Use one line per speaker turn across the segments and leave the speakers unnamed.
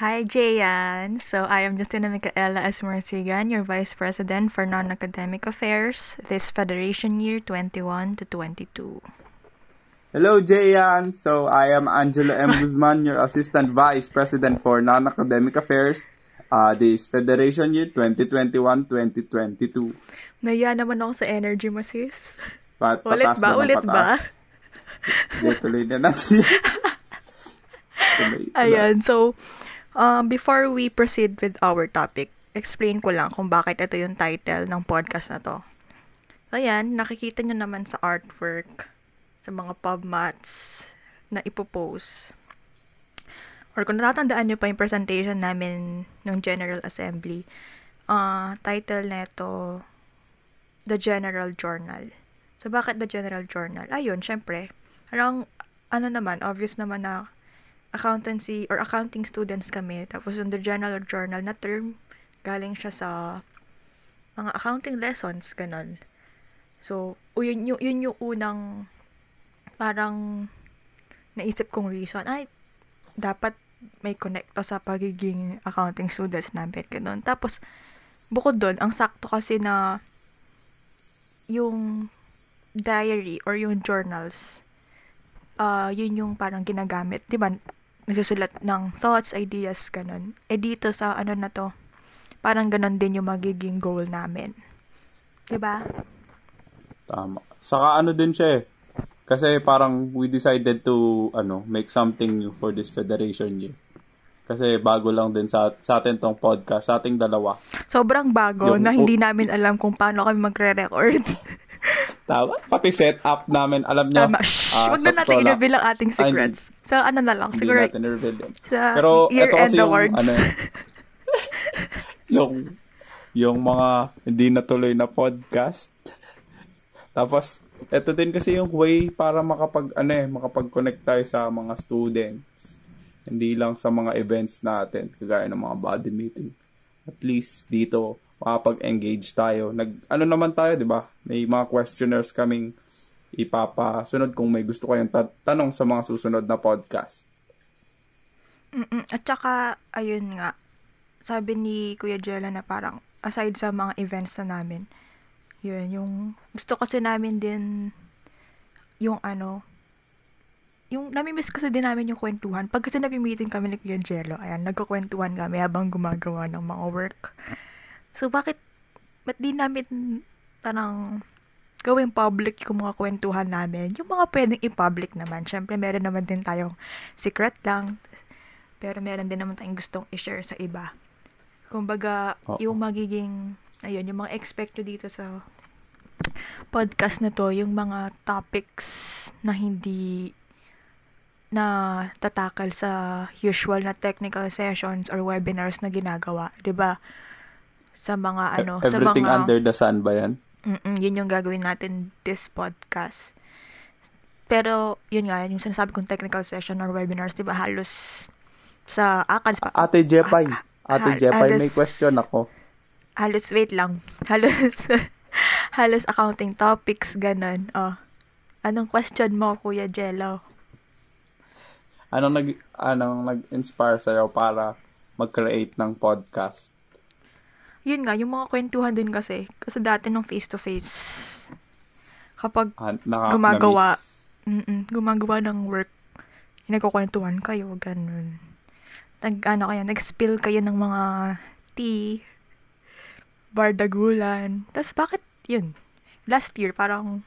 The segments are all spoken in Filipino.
Hi, Jayan. So, I am Justina Micaela Esmercigan, your Vice President for Non-Academic Affairs this Federation Year 21 to 22.
Hello, Jayan. So, I am Angelo M. Guzman, your Assistant Vice President for Non-Academic Affairs uh, this Federation Year 2021-2022.
Naya naman ako sa energy mo, sis.
Pat,
Ulit ba? Ulit ba?
patas. Hindi, tuloy na natin.
Ayan, so, um, before we proceed with our topic, explain ko lang kung bakit ito yung title ng podcast na to. Ayan, nakikita nyo naman sa artwork, sa mga pubmats na ipopost. Or kung natatandaan nyo pa yung presentation namin ng General Assembly, uh, title neto, The General Journal. So, bakit The General Journal? Ayun, syempre, parang, ano naman, obvious naman na accountancy or accounting students kami. Tapos the general journal na term, galing siya sa mga accounting lessons, ganun. So, yun, yun, yun yung unang parang naisip kong reason. Ay, dapat may connect to sa pagiging accounting students namin, ganun. Tapos, bukod doon, ang sakto kasi na yung diary or yung journals, ah yun yung parang ginagamit, 'di ba? Nagsusulat ng thoughts, ideas, ganun. Eh dito sa ano na to, parang ganun din yung magiging goal namin. 'Di ba?
Tama. Saka ano din siya eh. Kasi parang we decided to ano make something new for this federation year. Kasi bago lang din sa, sa atin tong podcast, sa ating dalawa.
Sobrang bago
Yung-
na hindi namin alam kung paano kami magre-record.
Tama. Pati setup namin, alam niyo.
Tama. Shh,
ah,
wag na natin
lang,
i-reveal ang ating secrets. sa ano na lang,
Hindi
siguro
natin i-reveal yun.
sa
Pero
year-end
yung,
awards.
ano, yung, yung mga hindi natuloy na podcast. Tapos, ito din kasi yung way para makapag, ano eh, makapag-connect tayo sa mga students. Hindi lang sa mga events natin, kagaya ng mga body meeting. At least dito, makapag-engage tayo. Nag, ano naman tayo, di ba? May mga questionnaires kaming ipapasunod kung may gusto kayong ta- tanong sa mga susunod na podcast.
Mm-mm. At saka, ayun nga, sabi ni Kuya Jella na parang, aside sa mga events na namin, yun, yung, gusto kasi namin din, yung ano, yung, namimiss kasi din namin yung kwentuhan. Pag kasi nabi-meeting kami ni Kuya Jello, ayan, nagkakwentuhan kami habang gumagawa ng mga work. So, bakit, ba't di namin, parang, gawing public yung mga kwentuhan namin? Yung mga pwedeng i-public naman. Siyempre, meron naman din tayong secret lang. Pero meron din naman tayong gustong i-share sa iba. Kumbaga,
Oo.
yung magiging, ayun, yung mga expect nyo dito sa podcast na to, yung mga topics na hindi na tatakal sa usual na technical sessions or webinars na ginagawa, 'di ba? Sa mga ano, sa
E, Everything
mga
under the sun ba yan?
Mm-mm, yun yung gagawin natin this podcast. Pero, yun nga, yung sinasabi kong technical session or webinars, di ba, halos sa ACADS pa.
Ate Jepay. Ate
Ha-
Jepay, may question ako.
Halos, wait lang. Halos, halos accounting topics, ganun. Oh. Anong question mo, Kuya Jello?
Anong nag anong nag-inspire sa'yo para mag-create ng podcast?
Yun nga, yung mga kwentuhan din kasi. Kasi dati nung face-to-face, kapag
Ah, naka,
gumagawa, mm gumagawa ng work, nagkukwentuhan kayo, ganun. Nag, ano kayo, nag-spill kayo ng mga tea, bardagulan. Tapos bakit yun? Last year, parang,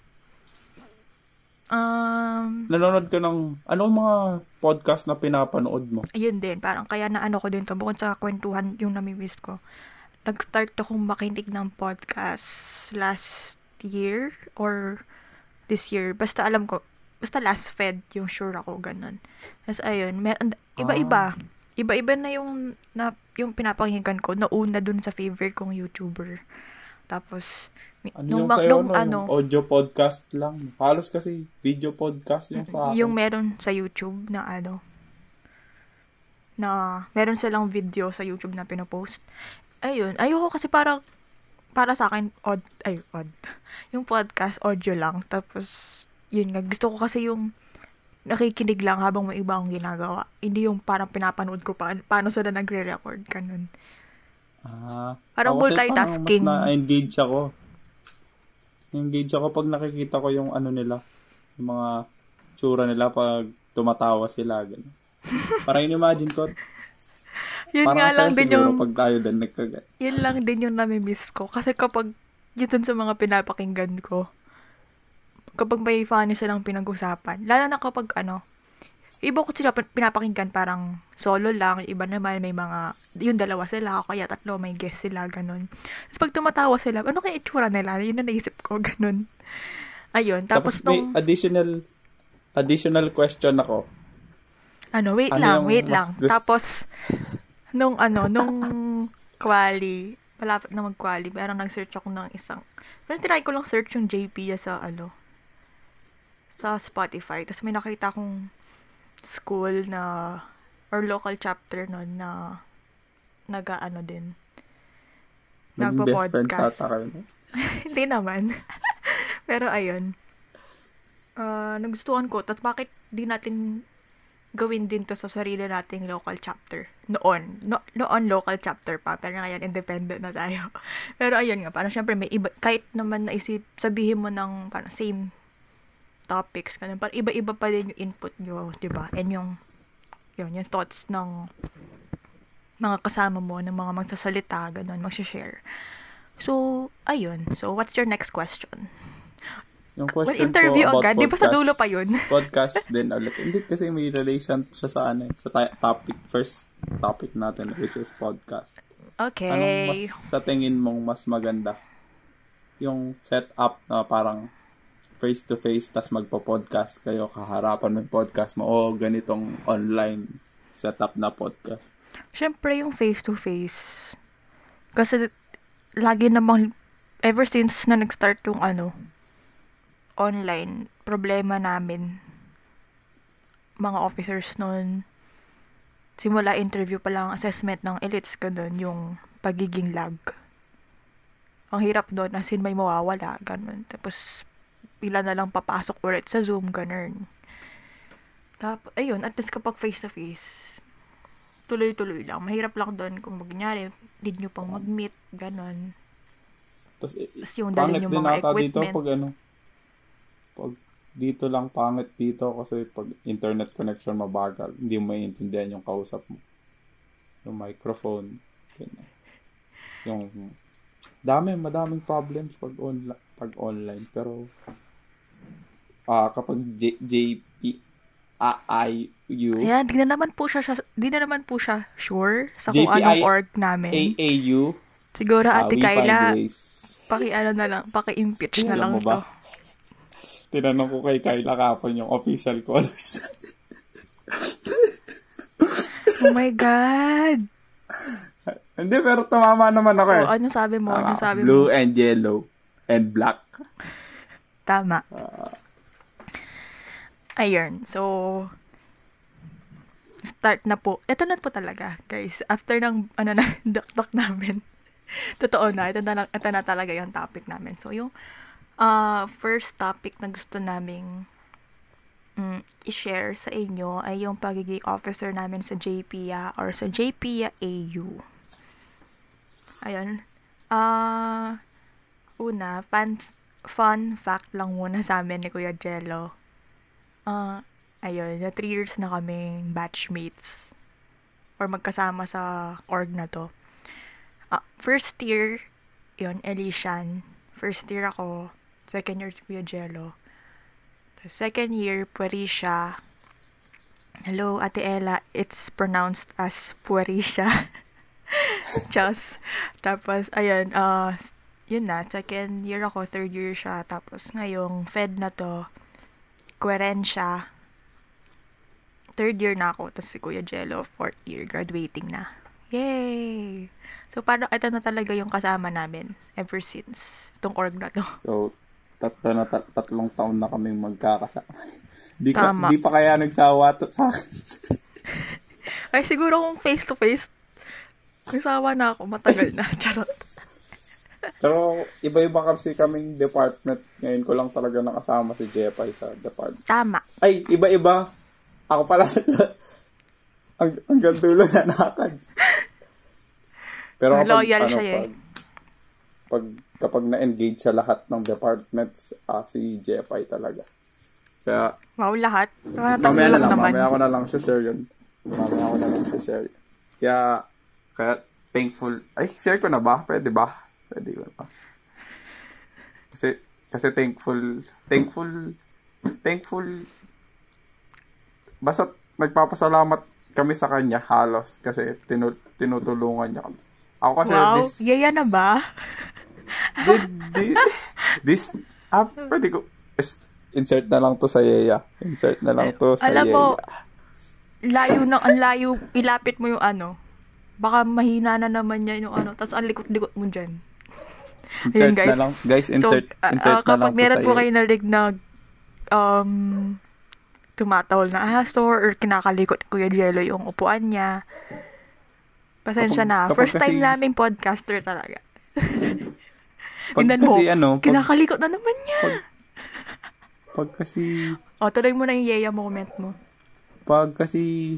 um,
Nanonood ka ng, anong mga podcast na pinapanood mo?
ayun din, parang kaya na ano ko din to, bukod sa kwentuhan yung namimiss ko. Nag-start akong makinig ng podcast last year or this year. Basta alam ko, basta last Fed yung sure ako, ganun. Tapos ayun, and- iba-iba. Iba-iba na yung, na, yung pinapakinggan ko, nauna dun sa favorite kong YouTuber. Tapos,
Ano
nung,
yung
ma- nung
no?
ano,
Yung audio podcast lang. Halos kasi video podcast yung sa akin.
yung meron sa YouTube na ano, na meron silang video sa YouTube na pinopost. Ayun, ayoko kasi parang para sa akin odd ay odd. Yung podcast audio lang tapos yun nga gusto ko kasi yung nakikinig lang habang may iba akong ginagawa. Hindi yung parang pinapanood ko pa, paano sila nagre-record, ganun.
Ah,
Parang multitasking.
Parang mas na-engage ako. Engage ako pag nakikita ko yung ano nila. Yung mga tsura nila pag tumatawa sila. Ganun. Parang in-imagine ko.
Yun
parang
nga lang din
siguro
yung,
pag tayo din nagkagat.
yun lang din yung nami-miss ko. Kasi kapag, yun dun sa mga pinapakinggan ko, kapag may funny silang pinag-usapan, lalo na kapag ano, iba ko sila pin- pinapakinggan parang solo lang, iba naman may mga, yung dalawa sila, o kaya tatlo may guest sila, ganun. Tapos pag tumatawa sila, ano kaya itsura nila? Yun na naisip ko, ganun. Ayun, tapos,
Tapos,
nung,
additional additional question ako.
ano, wait
ano
lang, wait lang.
gust-
Tapos, nung ano, nung quali, malapit na mag-quali, parang nag-search ako ng isang, parang tinry ko lang search yung JP sa ano, sa Spotify. Tapos may nakita akong school na, or local chapter nun na, naga-ano din,
no?
Hindi naman. Pero ayun. Ah, nagustuhan ko. Tapos bakit di natin gawin din to sa sarili nating local chapter? Noon. No, noon local chapter pa. Pero ngayon independent na tayo. Pero ayun nga. Parang syempre may iba. Kahit naman naisip, sabihin mo ng parang same topics. Ganun. Parang iba-iba pa din yung input nyo. di ba And yung yun, yung thoughts ng mga kasama mo, ng mga magsasalita, ganun, magsha-share. So, ayun. So, what's your next question?
Yung
Well,
question
interview
ko about
agad. Di ba sa
podcast-
dulo pa yun?
podcast din ulit. Hindi kasi may relation siya sa ano, sa topic, first topic natin, which is podcast. Anong
Okay.
mas, sa tingin mong mas maganda? Yung setup na parang face-to-face, tas magpo-podcast kayo, kaharapan mo yung podcast mo, o ganitong online setup na podcast.
Siyempre, yung face-to-face. Kasi, lagi namang, ever since na nag-start yung ano, online, problema namin, mga officers nun, simula interview pa lang, assessment ng elites, ganun, yung pagiging lag. Ang hirap doon, as in may mawawala, ganun. Tapos, pila na lang papasok ulit sa Zoom, ganun. Tapos, ayun, at least kapag face-to-face, tuloy-tuloy lang. Mahirap lang doon kung magyari, need nyo pang mag-meet, ganon.
Tapos, eh,
Tapos yung
pangit
yung mga
ata dito
equipment.
pag ano, pag dito lang pangit dito kasi pag internet connection mabagal, hindi mo maintindihan yung kausap mo. Yung microphone, ganyan. Yung dami, madaming problems pag online, pag online pero ah kapag J, JP AIU
Ayan, di na naman po siya, di na naman po siya sure sa kung anong org namin.
AAU
Siguro, Ate Kyla,
ways.
paki ano na lang, paki-impeach na lang
ba? Tinanong ko kay Kyla kapon yung official colors.
Oh my God!
Hindi, pero tumama naman ako eh.
O, anong sabi mo? Anong sabi
Blue
mo?
and yellow and black.
Tama.
Ah.
Ayun. So, start na po. Ito na po talaga, guys. After ng, ano na, dakdak namin. Totoo na. Ito na, lang, ito na talaga yung topic namin. So, yung uh, first topic na gusto naming mm, i-share sa inyo ay yung pagiging officer namin sa JPIA or sa JPIA AU. Ayun. Ah, una, fun, fun fact lang muna sa amin ni Kuya Jello. Ah, ayun, na three years na kaming batchmates or magkasama sa org na to. Ah, first year, yun, Elisian. First year ako. Second year si Kuya Jello. The second year, Puerisha. Hello, Ate Ella. It's pronounced as Puerisha. Just. Tapos, ayun, uh, yun na. Second year ako, third year siya. Tapos, ngayong Fed na to, Querencia. Third year na ako. Tapos si Kuya Jello, fourth year, graduating na. Yay! So, parang ito na talaga yung kasama namin ever since itong org na to.
So, tatlo na, tat- tatlong taon na kaming magkakasama. Di, ka,
Tama.
di pa kaya nagsawa to sa akin.
Ay, siguro kung face-to-face, nasawa na ako, matagal na. Charot.
Pero iba-iba kasi kaming department. Ngayon ko lang talaga nakasama si Jepay sa department.
Tama.
Ay, iba-iba. ako pala, ang, hanggang dulo na nakakad. Pero kapag,
Loyal
ano,
siya eh.
pag, pag, kapag na-engage sa lahat ng departments, ah, si Jepay talaga. Kaya,
Wow, lahat.
Mamaya na
lang naman.
mamaya ko na lang sa share yun. Mamaya ko na lang sa share yun. Kaya, kaya thankful, ay, share ko na ba? Pwede ba? Pwede na. Kasi, kasi thankful, thankful, thankful, basta nagpapasalamat kami sa kanya halos kasi tinu- tinutulungan niya kami. Ako kasi
Wow,
this,
yaya na ba?
Di- di- this, ah, pwede ko, insert na lang to sa Yeya. Insert na lang to sa
Alam
Yeya.
mo, layo ng ang layo, ilapit mo yung ano. Baka mahina na naman niya yung ano, tapos ang likot-likot mo dyan.
insert
Ayun, guys.
na lang. Guys, insert,
so, ah,
insert
ah,
na lang
kapag meron po kayo narinig na um, tumatawal na aso or kinakalikot ni Kuya Jello yung upuan niya, pasensya
Kapag-
na.
kapag
First time
kasi-
namin podcaster talaga.
Pag kasi
mo,
ano, pag,
kinakalikot na naman niya.
pag kasi,
O, tuloy mo na yung yeya moment mo.
pag kasi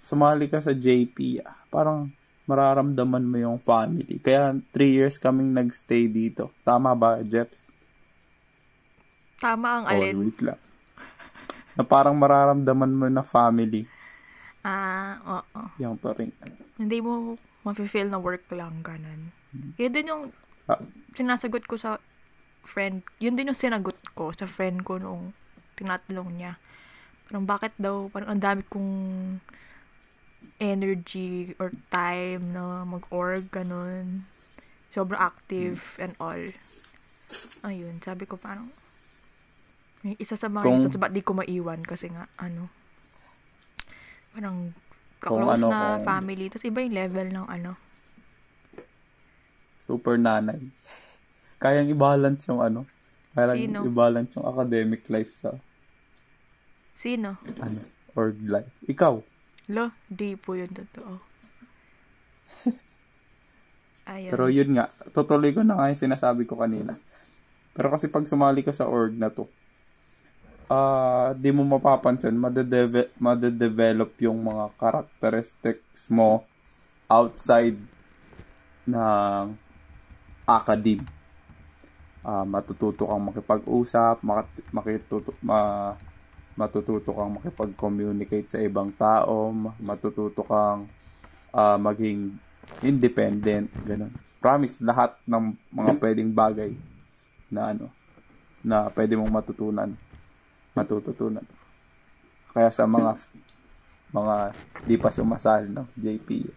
sumali ka sa JP, parang mararamdaman mo yung family. Kaya three years kaming nagstay dito. Tama ba, Jeff?
Tama ang
Oh,
alin.
wait lang. Na parang mararamdaman mo na family.
Ah, oo.
Yung to rin.
Hindi mo mafe-feel na work lang, ganun. Yun din yung
Ah,
sinasagot ko sa friend, yun din yung sinagot ko sa friend ko noong tinatanong niya. Parang bakit daw, parang ang dami kong energy or time na mag-org, ganun. Sobrang active and all. Ayun, sabi ko parang, yung isa sa mga
Kung-
reasons ba't di ko maiwan kasi nga, ano, parang
Kung
close
ano,
na
kung-
family. Tapos iba yung level ng ano.
Super nanay. Kayang i-balance yung ano. Kayang
Sino?
i-balance yung academic life sa
Sino?
ano, org life. Ikaw.
Lo, di po yun totoo. Ayun.
Pero yun nga, tutuloy ko na nga yung sinasabi ko kanina. Pero kasi pag sumali ka sa org na to, ah di mo mapapansin, madedeve- madedevelop yung mga characteristics mo outside ng academe. Ah, matututo kang makipag-usap, makat- makituto, ma, matututo kang makipag-communicate sa ibang tao, ma- matututo kang ah, maging independent, ganun. Promise, lahat ng mga pwedeng bagay na ano, na pwede mong matutunan, matututunan. Kaya sa mga mga di pa sumasal, no, JP.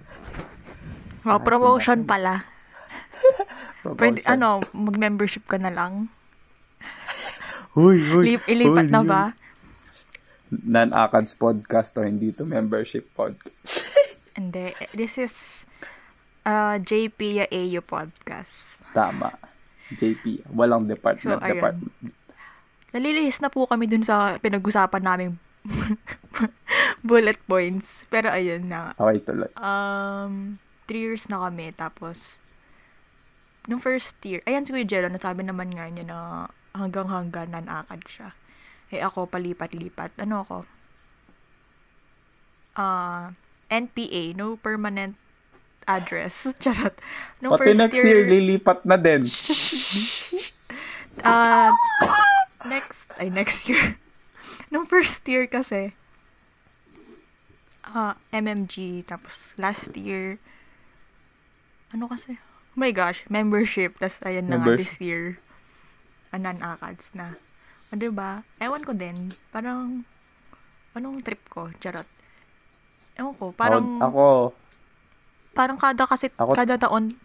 Mga promotion pala. Pwede,
promotion.
ano, mag-membership ka na lang.
Huy, huy,
Lip, ilipat
huy,
na ba?
Non-Akads podcast to, hindi to membership podcast.
Hindi. This is uh, JP AU podcast.
Tama. JP. Walang department.
So, ayun.
department.
Nalilihis na po kami dun sa pinag-usapan naming bullet points. Pero ayun na.
Okay, tuloy.
Um, three years na kami. Tapos, nung first year, ayan si Kuya Jello, nasabi naman nga niya na hanggang-hanggang nanakad siya. Eh ako, palipat-lipat. Ano ako? Ah, NPA, no permanent address. Charot. Nung
Pati next year, lilipat na din.
Ah, next, ay next year. Nung first year kasi, ah, MMG, tapos last year, ano kasi, my gosh, membership, tapos ayan na nga this year, anan akads na. O, diba? Ewan ko din, parang, anong trip ko, charot. Ewan ko, parang,
ako, ako,
parang kada kasi,
Ako-
kada taon,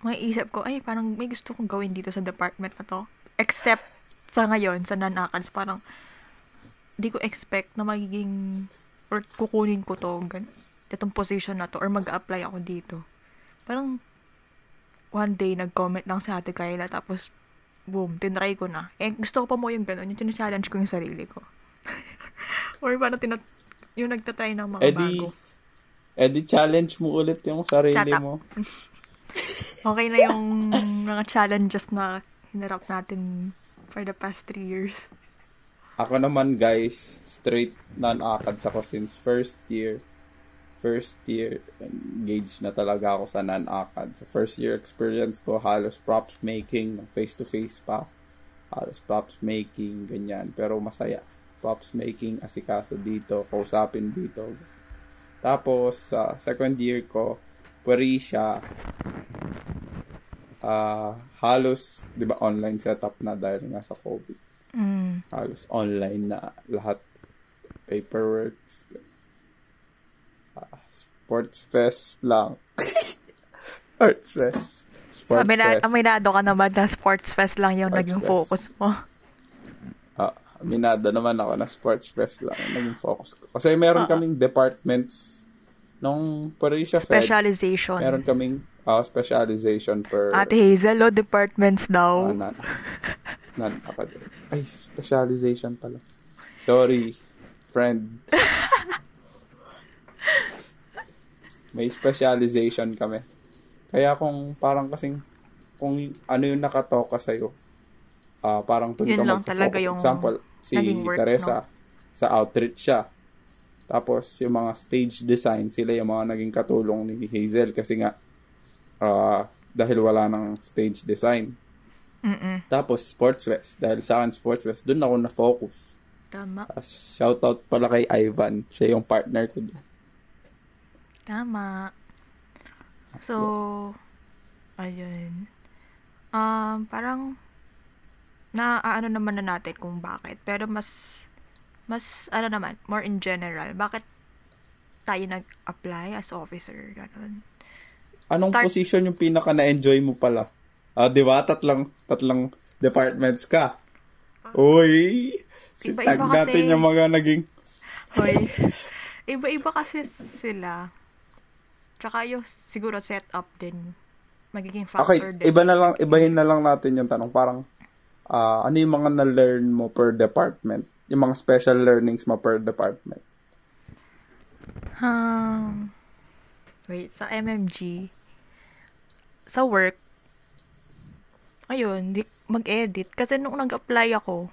may isip ko, ay, parang may gusto kong gawin dito sa department na to. Except, sa ngayon, sa non-accounts, parang, di ko expect na magiging, or kukunin ko to, gan, itong position na to, or mag-apply ako dito. Parang, one day, nag-comment lang si Ate Kayla, tapos, boom, tinry ko na. Eh, gusto ko pa mo yung gano'n, yung challenge ko yung sarili ko. or parang tinat yung nagtatry ng mga
edi,
bago.
edi challenge mo ulit yung sarili mo.
Okay na yung mga challenges na hinarap natin for the past three years.
ako naman guys, straight non-ACADS ako since first year. First year, engaged na talaga ako sa non-ACADS. Sa first year experience ko, halos props making, face-to-face pa. Halos props making, ganyan. Pero masaya. Props making, asikaso dito, kausapin dito. Tapos, sa second year ko, pweri siya, ah halos, di ba, online setup na dahil nga sa COVID.
Mm.
Halos online na lahat. Paperwork. Ah, sports fest lang. sports fest. Sports
Amina-
fest.
aminado ka naman na sports fest lang yung
Sports
naging
fest.
focus mo.
Ah, aminado naman ako na sports fest lang ang naging focus ko. Kasi meron
Ah.
kaming departments nung Parisha Fed.
Specialization.
Meron kaming ah, specialization per
Ate Hazel, oh, departments
ah,
daw.
non, non academic. Ay, specialization pala. Sorry, friend. May specialization kami. Kaya kung parang kasing kung ano yung nakatoka sa'yo, ah parang
Yun
ka
lang talaga yung
Example, si
work,
Teresa, sa outreach siya. Tapos, yung mga stage design, sila yung mga naging katulong ni Hazel kasi nga, ah dahil wala ng stage design.
Mm-mm.
Tapos, Sports West. Dahil sa akin, Sports West, doon ako na-focus.
Tama.
Tapos, shoutout pala kay Ivan. Siya yung partner ko doon.
Tama. So, ayun. Um, parang, na ano naman na natin kung bakit. Pero mas, mas, ano naman, more in general. Bakit tayo nag-apply as officer? Ganun.
Anong
Start-
position yung pinaka na-enjoy mo pala? Ah, di ba? Tatlang, tatlang departments ka. Uy! Si tag natin
kasi.
yung mga naging...
Hoy. Iba-iba kasi sila. Tsaka yung siguro setup din. Magiging factor
Okay,
din.
iba na lang, ibahin na lang natin yung tanong. Parang, ah, ano yung mga na-learn mo per department? Yung mga special learnings mo per department?
Um, wait, sa MMG, sa work, ayun, di, mag-edit. Kasi nung nag-apply ako,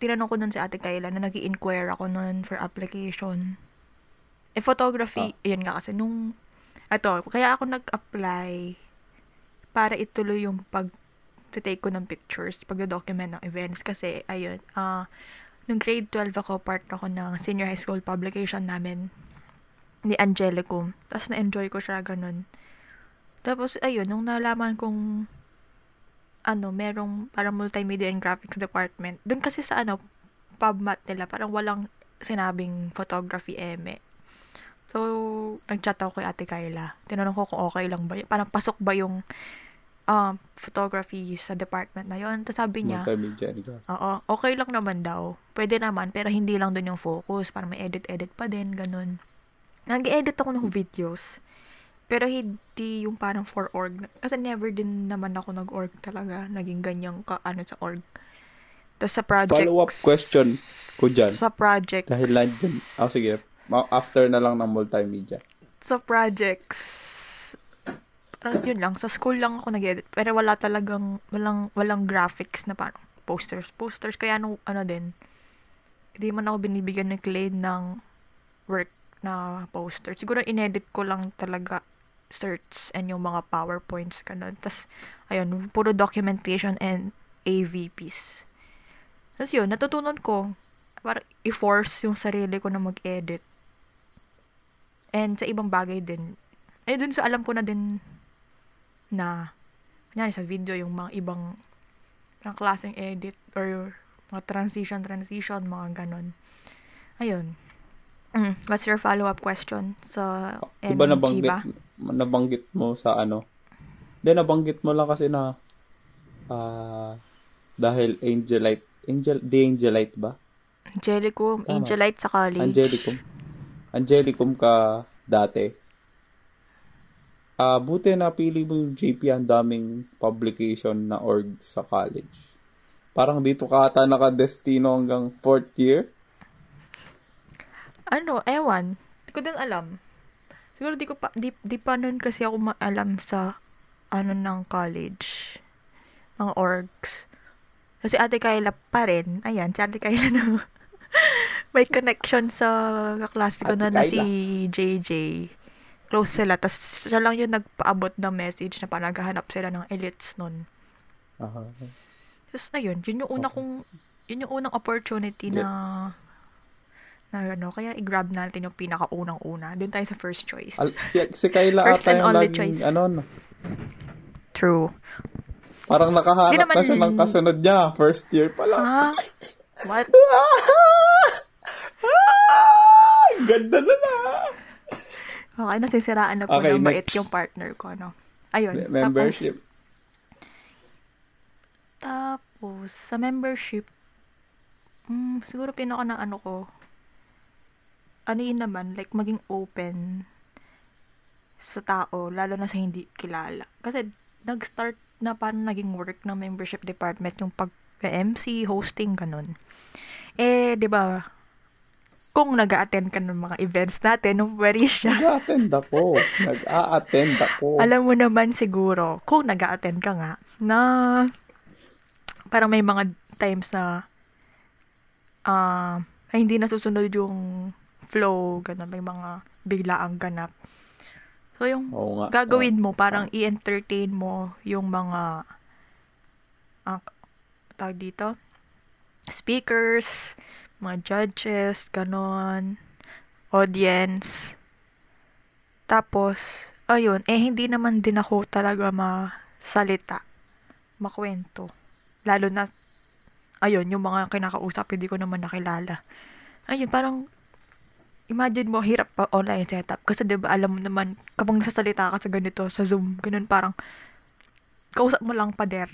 tinanong ko nun si Ate Kayla na nag inquire ako nun for application. Eh, photography, yun nga kasi nung, eto, kaya ako nag-apply para ituloy yung pag take ko ng pictures, pag-document ng events. Kasi, ayun, ah, nung grade 12 ako, part ako ng senior high school publication namin ni Angelicum. Tapos na-enjoy ko siya, ganun. Tapos, ayun, nung nalaman kong ano, merong parang multimedia and graphics department. Doon kasi sa ano, PubMat nila, parang walang sinabing photography eme. So, nag-chat ako kay Ate Carla. Tinanong ko kung okay lang ba yun. Parang pasok ba yung um, photography sa department na yun. Tapos sabi niya,
Multimedia.
Oo, okay lang naman daw. Pwede naman, pero hindi lang doon yung focus. Parang may edit-edit pa din, ganun. Nag-edit ako ng videos. Pero hindi yung parang for org. Kasi never din naman ako nag-org talaga. Naging ganyang ka, ano sa org. Tapos sa project.
Follow-up question ko dyan.
Sa project.
Dahil lang dyan. Oh, sige. After na lang ng multimedia.
Sa projects. Parang yun lang. Sa school lang ako nag-edit. Pero wala talagang, walang, walang graphics na parang posters. Posters. Kaya nung, ano din, hindi man ako binibigyan ng Clay ng work na poster. Siguro inedit ko lang talaga certs and yung mga powerpoints ganun. Tapos, ayun, puro documentation and AVPs. Tapos yun, natutunan ko para i-force yung sarili ko na mag-edit. And sa ibang bagay din. Ay, dun sa alam ko na din na, kunyari sa video, yung mga ibang parang klaseng edit or mga transition, transition, mga ganon. Ayun. Mm, what's your follow-up question sa MG
nabanggit,
ba?
nabanggit mo sa ano? Hindi, nabanggit mo lang kasi na ah dahil Angelite, Angel, the Angelite ba?
Angelicum,
Tama.
Angelite sa college.
Angelicum. Angelicum ka dati. Ah, buti na pili mo yung JP ang daming publication na org sa college. Parang dito ka ata nakadestino hanggang fourth year.
Ano, ewan. Hindi ko din alam. Siguro di ko pa, di, di pa nun kasi ako maalam sa, ano, ng college. Mga orgs. So, si Ate Kayla pa rin, ayan, si Ate Kayla na may connection sa kaklase ko na, na si JJ. Close sila. Tapos siya lang yung nagpaabot ng message na parang naghahanap sila ng elites nun.
Aha.
Tapos ayun, yun yung una kong, yun yung unang opportunity na, na ano, kaya i-grab natin yung pinakaunang-una. Doon tayo sa first choice.
Al- si, si Kayla
First
ata
and only
laging,
choice.
ano, no?
True.
Parang nakahanap
naman-
na siya ng kasunod niya. First year pa lang.
Ha? What?
Ganda na na.
Okay, nasisiraan na po
Okay,
ng
next.
yung partner ko, no? Ayun.
Membership.
Tapos, tapos sa membership, mm, siguro pinaka na ano ko, ano yun naman, like maging open sa tao, lalo na sa hindi kilala. Kasi, nag-start na parang naging work ng membership department yung pag-MC, hosting, ganun. Eh, di ba, kung nag attend ka ng mga events natin, nung very siya,
Nag-a-attend ako. Nag-a-attend ako.
alam mo naman siguro, kung nag attend ka nga, na parang may mga times na ah ay hindi nasusunod yung flow, ganun, may mga biglaang ganap. So, yung
Oo nga.
gagawin mo, parang i-entertain mo yung mga ah, tawag dito, speakers, mga judges, ganon, audience. Tapos, ayun, eh hindi naman din ako talaga masalita, makwento. Lalo na, ayun, yung mga kinakausap, hindi ko naman nakilala. Ayun, parang, imagine mo, hirap pa online setup. Kasi, di ba, alam mo naman, kapag nasasalita ka sa ganito, sa Zoom, ganun, parang, kausap mo lang pader.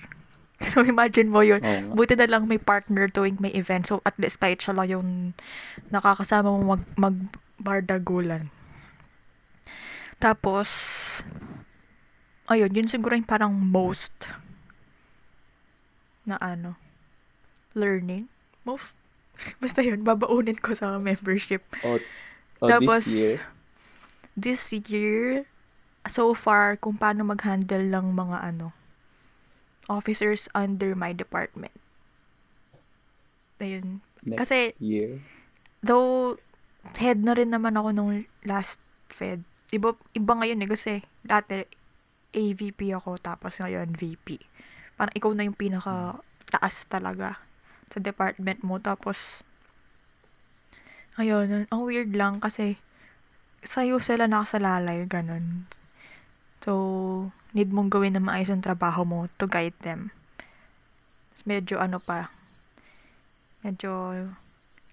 So, imagine mo yun.
Nga.
Buti na lang may partner tuwing may event. So, at least kahit siya lang yung nakakasama mo mag, magbardagulan. Tapos, ayun, yun siguro yung parang most na ano, learning. Most, basta yun, babaunin ko sa membership.
O, o
Tapos,
this year.
This year, so far, kung paano mag-handle ng mga ano, officers under my department. Ayun.
Next
Kasi,
year.
though, head na rin naman ako nung last Fed. Iba, iba ngayon eh, kasi dati AVP ako, tapos ngayon VP. Parang ikaw na yung pinaka taas talaga sa department mo. Tapos, ayun, ang weird lang kasi sa'yo sila nakasalalay, ganun. So, need mong gawin na maayos yung trabaho mo to guide them. Tapos medyo ano pa, medyo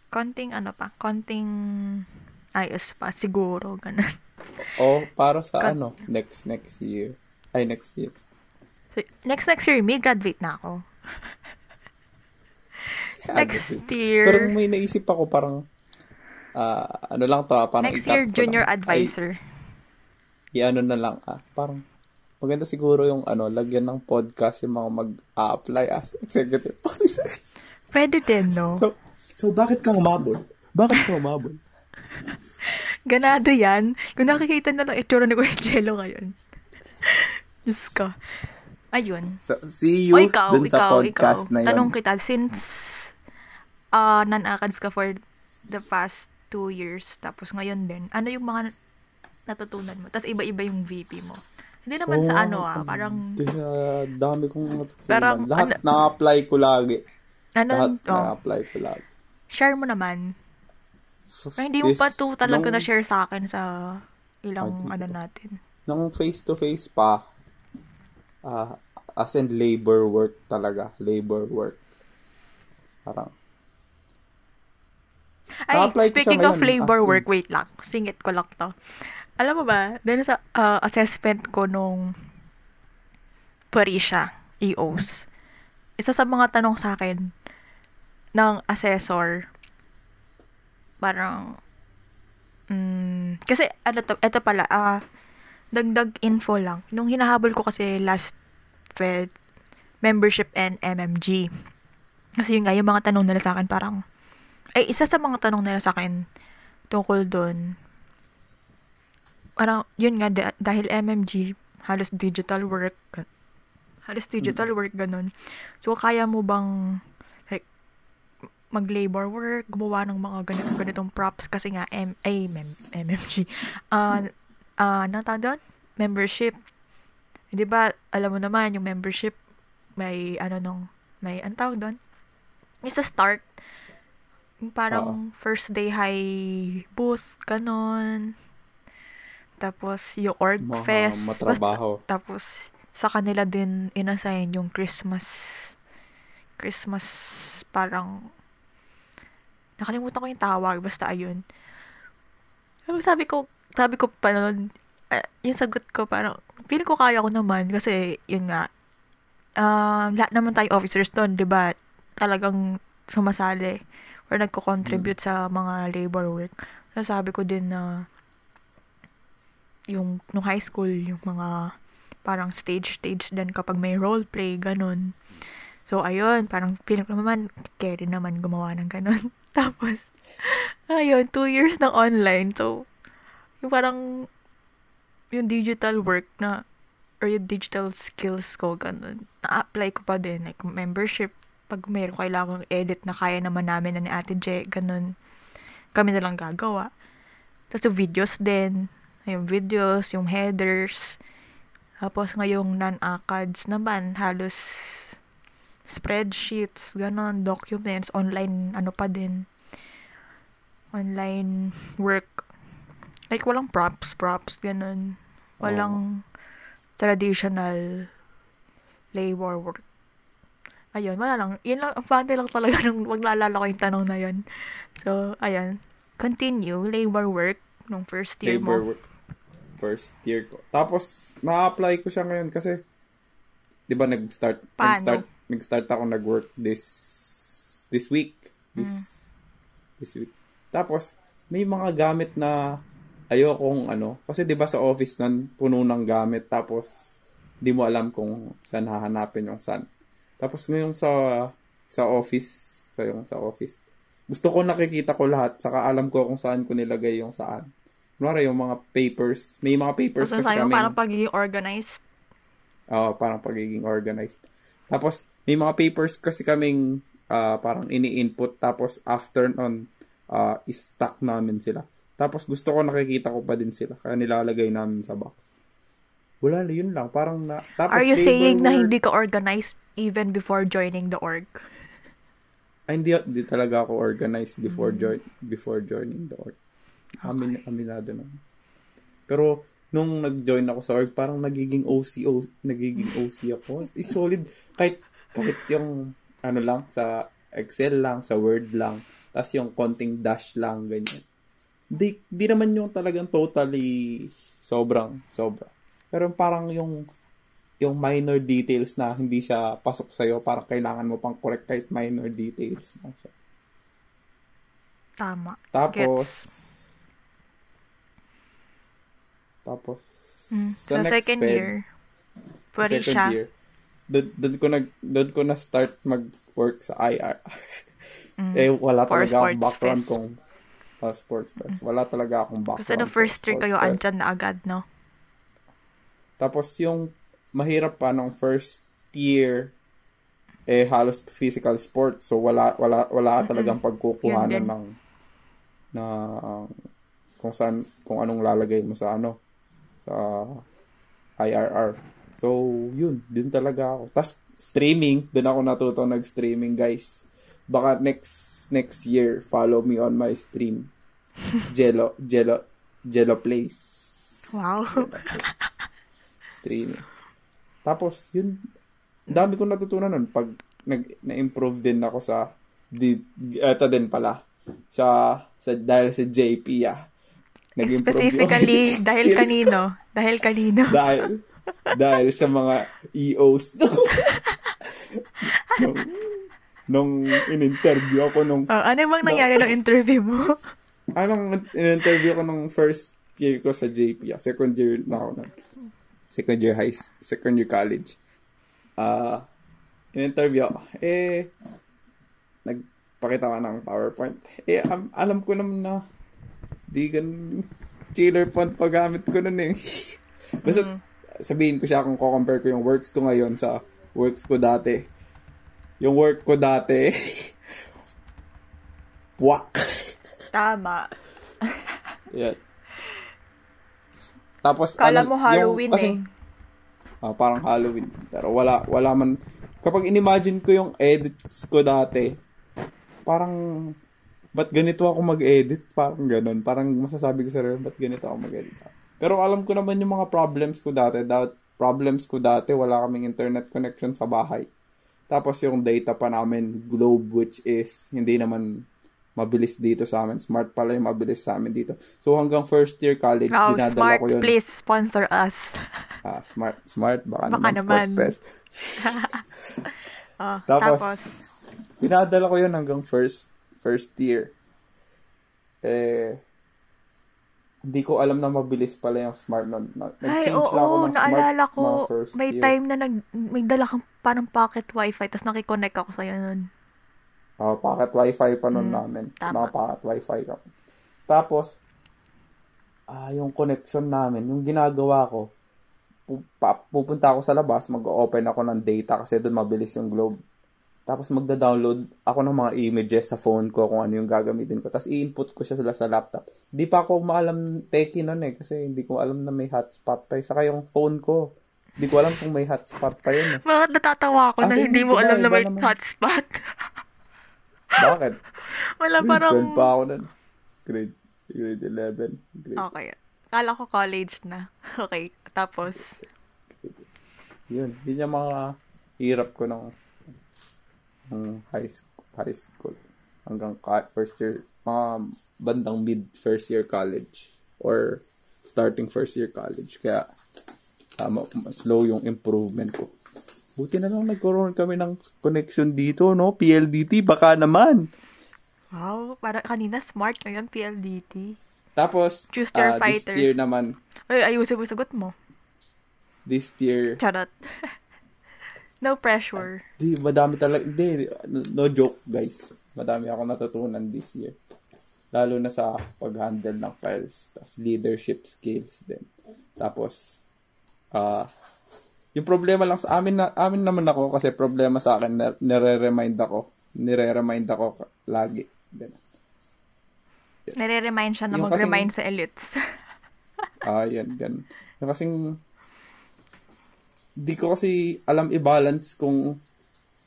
konting ano pa, konting ayos pa siguro, ganun.
O, para sa
Kat-
ano, next, next year. Ay, next year.
So, next next year, may graduate na ako. Next year,
Pero may naisip ako parang, ah, ano lang to, ah, parang
next year, junior
lang.
advisor.
Ay, i-ano na lang, ah, parang, maganda siguro yung, ano, lagyan ng podcast yung mga mag-a-apply as executive officers.
Pwede din, no?
So, so bakit kang umabol? Bakit ka umabol?
Ganado yan. Kung nakikita na lang itsura ni Kuya Jello ngayon. Diyos ko. Ayun.
So, see you
o ikaw,
dun sa
ikaw, ikaw.
podcast na yun.
Tanong kita, since uh, non-ACADS ka for the past two years, tapos ngayon din, ano yung mga natutunan mo? Tapos iba-iba yung VP mo. Hindi naman sa
Oo,
ano ah, parang,
Kaya dami kong natutunan.
Parang,
Lahat
ano-
na-apply ko lagi.
ano,
Lahat
oh,
na-apply ko lagi.
share mo naman.
So,
Pero hindi mo pa to talaga
nung-
na-share sa akin sa ilang
Ah,
ano natin.
Nung face-to-face pa, ah, as in labor work talaga. Labor work. Parang,
Ay, speaking of labor work, wait lang. Singit ko lang to. Alam mo ba, dahil sa uh, assessment ko nung Parisha, EOS, isa sa mga tanong sa akin ng assessor, parang, mm, kasi ano to, ito pala, ah, dagdag info lang. Nung hinahabol ko kasi last Fed, membership and MMG. Kasi yun nga, yung mga tanong nila sa akin parang, ay isa sa mga tanong nila sa akin tungkol doon, parang, yun nga, da- dahil MMG, halos digital work, Halos digital work, ganun. So, kaya mo bang, like, mag-labor work, gumawa ng mga ganito, ganitong props kasi nga, M, ay, mem, MMG. Ah, uh, uh, doon? Membership. Di ba, alam mo naman, yung membership, may, ano nung, may, ang tawag doon? Yung sa start, yung parang
Oo.
first day high booth, ganon. Tapos, yung org
Mga
fest.
matrabaho.
Basta, tapos, sa kanila din inassign yung Christmas, Christmas, parang, nakalimutan ko yung tawag, basta ayun. Tapos sabi ko, sabi ko pa nun, uh, yung sagot ko parang, feeling ko kaya ko naman, kasi, yun nga, um, lahat naman tayo officers doon, di ba? Talagang sumasali or nagko-contribute sa mga labor work. So, sabi ko din na yung nung high school, yung mga parang stage-stage din kapag may role play, ganun. So, ayun, parang feeling ko naman, carry naman gumawa ng ganun. Tapos, ayun, two years ng online. So, yung parang, yung digital work na, or yung digital skills ko, ganun, na-apply ko pa din. Like, membership, pag mayroon kailangan edit na kaya naman namin na ni Ate J, ganun, kami na lang gagawa. Tapos yung videos din, yung videos, yung headers, tapos ngayong non-ACADS naman, halos spreadsheets, ganon, documents, online, ano pa din, online work. Like, walang props, props, ganon. Walang traditional labor work. Ayun, wala lang. Yun lang, ang funny lang talaga nung maglalala ko yung tanong na yun. So, ayun. Continue, labor work, nung first year
Labor
mo.
work. First year ko. Tapos, na-apply ko siya ngayon kasi, di ba nag-start,
Paano?
nag-start, nag-start ako nag-work this, this week. This,
Mm.
this week. Tapos, may mga gamit na ayokong ano, kasi di ba sa office nan puno ng gamit tapos di mo alam kung saan hahanapin yung saan. Tapos ngayon sa sa office, sa yung sa office, gusto ko nakikita ko lahat, saka alam ko kung saan ko nilagay yung saan. Kunwari yung mga papers, may mga papers
So,
kasi
sabi mo,
kami.
parang pagiging organized.
Oo, parang pagiging organized. Tapos, may mga papers kasi kaming ah, parang ini-input. Tapos, after nun, ah, i-stack namin sila. Tapos, gusto ko nakikita ko pa din sila. Kaya nilalagay namin sa box. Wala, yun lang. Parang na... Tapos,
Are you saying na
work-
hindi ka organized even before joining the org?
Ay, hindi, hindi talaga ako organized before join before joining the org. Amin, aminado naman. Pero, nung nag-join ako sa org, parang nagiging OC, o, nagiging OC ako. Is solid. Kahit, kahit yung, ano lang, sa Excel lang, sa Word lang, tapos yung konting dash lang, ganyan. Di, di naman yung talagang totally sobrang, sobra. Pero parang yung, yung minor details na hindi siya pasok sa'yo, parang kailangan mo pang correct kahit minor details siya.
Tama.
Tapos,
Gets.
Tapos,
Mm.
sa
So,
next
second
Feb,
year, pwede
second
siya.
year, doon, doon ko nag, doon ko na start mag-work sa IR.
Mm.
eh, wala
For
talaga akong background
fest.
kung uh, sports fest. Wala talaga akong background.
Kasi the
for
first year kayo,
fest.
andyan na agad, no?
Tapos yung mahirap pa nung first year eh halos physical sport so wala wala wala talagang pagkukuhanan ng na um, kung saan kung anong lalagay mo sa ano sa IRR. So yun, din talaga ako. Tapos streaming, doon ako natuto nag-streaming, guys. Baka next next year follow me on my stream. Jello Jello Jello Plays
Wow.
streaming. Tapos, yun, dami ko natutunan nun. Pag nag, na-improve din ako sa, di, eto din pala, sa, sa dahil sa JP, ah.
Specifically, dahil kanino? Dahil kanino?
dahil, dahil sa mga EOs. nung, nung in-interview ako nung,
Oh, ano bang nangyari ng interview mo?
anong in-interview ko nung first year ko sa JP, ah. Second year na ako nun. Second year high, second year college. Ah, in-interview ako. Eh, nagpakita ka ng PowerPoint. Eh, am- alam ko naman na di gan chiller font pa gamit ko nun eh. Basta sabihin ko siya kung ko-compare ko yung works ko ngayon sa works ko dati. Yung work ko dati, wak.
Tama.
Yan. Tapos,
Kala
ano,
mo Halloween
yung, kasi,
eh.
ah, parang Halloween. Pero wala, wala man. Kapag inimagine ko yung edits ko dati, parang, ba't ganito ako mag-edit? Parang ganun. Parang masasabi ko sa rin, ba't ganito ako mag-edit? Pero alam ko naman yung mga problems ko dati. Dahil problems ko dati, wala kaming internet connection sa bahay. Tapos yung data pa namin, Globe, which is hindi naman mabilis dito sa amin. Smart pala yung mabilis sa amin dito. So hanggang first year college,
Wow,
dinadala
smart.
ko yun.
Please sponsor us.
Ah, smart, smart. Baka,
Baka
naman.
naman.
Sports Fest.
Oh,
Tapos,
tapos,
Dinadala ko yun hanggang first first year. Eh, hindi ko alam na mabilis pala yung smart nun. Na-
ay,
Nag-change
oo,
lang ako ng smart
naalala ko,
mga first
may
year.
time na nag, may dala kang parang pocket wifi, tapos nakikonnect ako sa'yo nun.
Oh, pocket wifi pa nun
Mm,
namin.
tama.
Mga pocket wifi ka. Tapos, ah, yung connection namin, yung ginagawa ko, pupunta ako sa labas, mag-open ako ng data kasi doon mabilis yung globe. Tapos magda-download ako ng mga images sa phone ko kung ano yung gagamitin ko. Tapos i-input ko siya sila sa laptop. Hindi pa ako maalam techie nun eh kasi hindi ko alam na may hotspot pa. eh. Saka yung phone ko, hindi ko alam kung may hotspot pa yun eh.
Bakit natatawa ako na hindi mo alam na may
naman.
hotspot?
Bakit?
Wala
Grade
parang...
12 pa ako nun. Grade, grade 11. Grade
Okay. Kala ko college na. Okay. Tapos,
Yun, yun yung mga hirap ko ng, ng high school, high school hanggang first year, mga bandang mid first year college or starting first year college. Kaya tama, slow yung improvement ko. Buti na lang nagkaroon kami ng connection dito, no? PLDT, baka naman.
wow, para kanina smart ngayon PLDT.
Tapos,
Choose your
ah,
fighter.
this year naman,
Ay, ayusin mo sagot mo.
this year,
Charot. no pressure.
Di, madami talaga. Hindi, no, joke, guys. Madami ako natutunan this year. Lalo na sa pag-handle ng files. Tapos leadership skills din. Tapos, ah, yung problema lang sa amin na amin naman ako kasi problema sa akin na, nire-remind ako nire-remind ako lagi Ganun.
Nare-remind siya na mag-remind sa elites.
Ah, yan, gan. Yung kasing, di ko kasi alam i-balance kung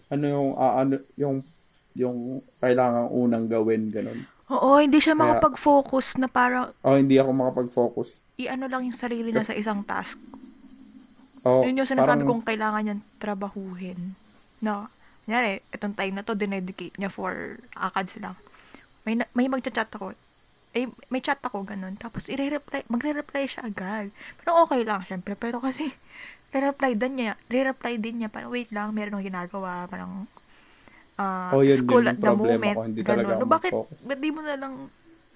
ano yung, ah, ano, yung, yung kailangan unang gawin, ganun.
Oo, hindi siya
Kaya-
makapag-focus na para
Oh, hindi ako makapag-focus.
i-ano lang yung sarili na sa isang task.
Oh,
Yun yung sinasabi
parang-
kong kailangan niyang trabahuhin. No. Kunyari, itong time na to, dinedicate niya for ACADS lang. May, may magchat-chat ako. Eh, may chat ako, ganun. Tapos, i-reply, magre-reply siya agad. Pero okay lang, syempre. Pero kasi, re-reply din niya, re-reply din niya, parang wait lang, meron akong ginagawa, parang, ah,
Oh, yun,
school
yun
at the moment.
ko, hindi talaga
ganun.
ako
No, bakit, ba't di mo na lang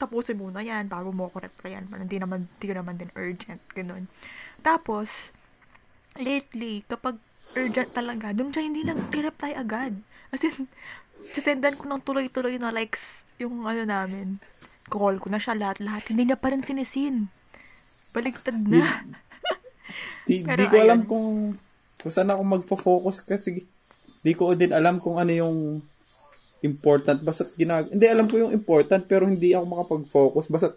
tapusin muna yan bago mo ako replyan? Parang di naman, di ko naman din urgent, ganun. Tapos, lately, kapag urgent talaga, dun siya hindi nag-reply agad. As in, sendan ko ng tuloy-tuloy na likes yung ano namin. Call ko na siya lahat-lahat. Hindi niya pa rin sinisin. Baligtad na.
Di,
Pero
di ko alam
ayun.
kung kung saan ako magfo-focus kasi di ko din alam kung ano yung important. Basta ginag hindi alam ko yung important pero hindi ako makapag-focus. Basta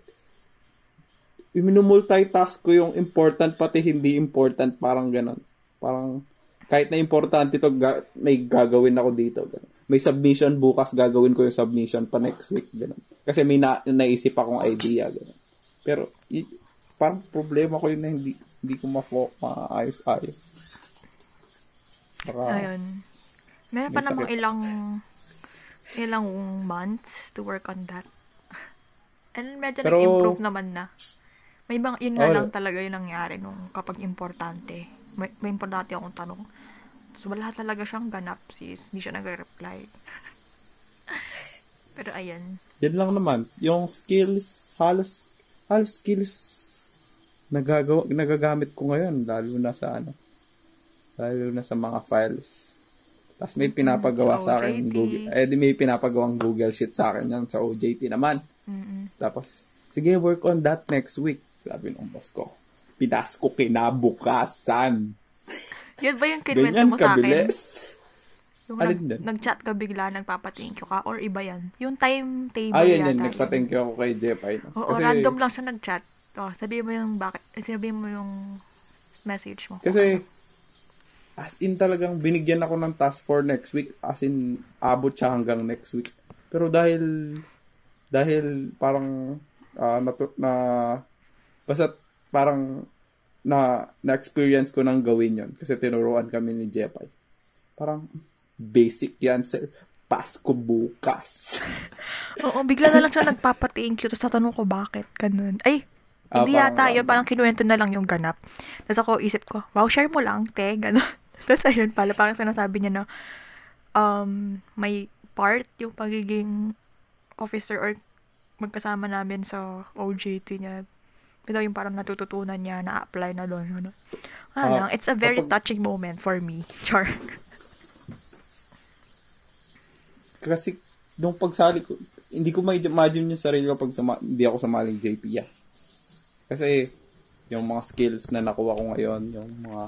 minumultitask ko yung important pati hindi important. Parang ganon parang kahit na importante to ga- may gagawin ako dito ganon. may submission bukas gagawin ko yung submission pa next week ganon kasi may na, naisip akong idea ganon pero y- parang problema ko yun na hindi hindi ko ma-focus maayos-ayos Baka,
Ayun. Meron
May
pa namang
sakit.
ilang ilang months to work on that. And medyo
Pero-
nag-improve naman na. May mga, yun nga
Oh,
lang talaga yung nangyari nung kapag importante. May, may importante akong tanong. So, wala talaga siyang ganap sis. Hindi siya nag-reply. Pero ayan.
Yan lang naman. Yung skills, halos, halos skills nagagawa, nagagamit ko ngayon, lalo na sa ano, lalo na sa mga files. Tapos may pinapagawa
Sa
sa akin. Google, eh di may pinapagawang Google Sheet sa akin yan sa OJT naman.
Mm-mm.
Tapos, sige, work on that next week. Sabi ng boss ko. Pinas ko kinabukasan.
Yun ba yung kinwento mo sa akin? Yung
Alin
nag,
din?
nag-chat ka bigla, nagpapa-thank you ka, or iba yan? Yung timetable
Ayun
yata.
yun,
yun.
nagpa-thank you ako kay Jepay. No?
Oo, random lang siya nag-chat. Oh, sabihin mo yung bakit, sabihin mo yung message mo.
Kasi, as in talagang binigyan ako ng task for next week. As in, abot siya hanggang next week. Pero dahil, dahil parang, ah, natu- na, basta parang, na, na-experience ko nang gawin yon Kasi tinuruan kami ni Jepay. Parang, basic yan, sir. Pasko bukas.
Oo, bigla na lang siya nagpapa-thank you. Tapos tatanong ko bakit, ganun. Ay,
Ah,
hindi
parang-
yata yun. Parang kinuwento na lang yung ganap. Tapos ako isip ko, wow, share mo lang, te, ganun. Tapos ayun pala, parang sinasabi niya na, um, may part yung pagiging officer or magkasama namin sa OJT niya. Ito yung parang natututunan niya, na-apply na doon. Ano. Ah,
Ah,
lang, it's a very
kapag-
touching moment for me. Char.
Kasi, nung pagsali ko, hindi ko may imagine yung sarili ko pag sama, hindi ako samaling JP ah. Kasi, yung mga skills na nakuha ko ngayon, yung mga,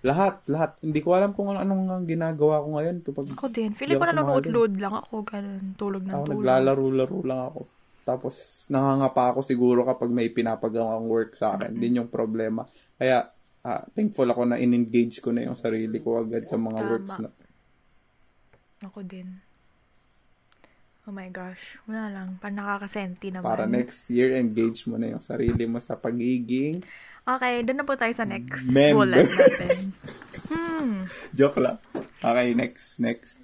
lahat, lahat. Hindi ko alam kung ano, anong ang ginagawa ko ngayon. To pag,
Ako din. Feeling ko
ako
nanonood-load lang ako. Ganun. Tulog ng
ako
tulog.
naglalaro-laro lang ako. Tapos, nangangapa ako siguro kapag may pinapagawang work sa akin. Din yung problema. Kaya, ah, thankful ako na in-engage ko na yung sarili ko agad sa mga
Tama.
works na.
Ako din. Oh my gosh. Wala lang. Parang nakakasenti naman.
Para next year, engage mo na yung sarili mo sa pagiging
Okay, doon na po tayo sa next
Member.
bullet natin. Hmm.
Joke lang. Okay, next, next.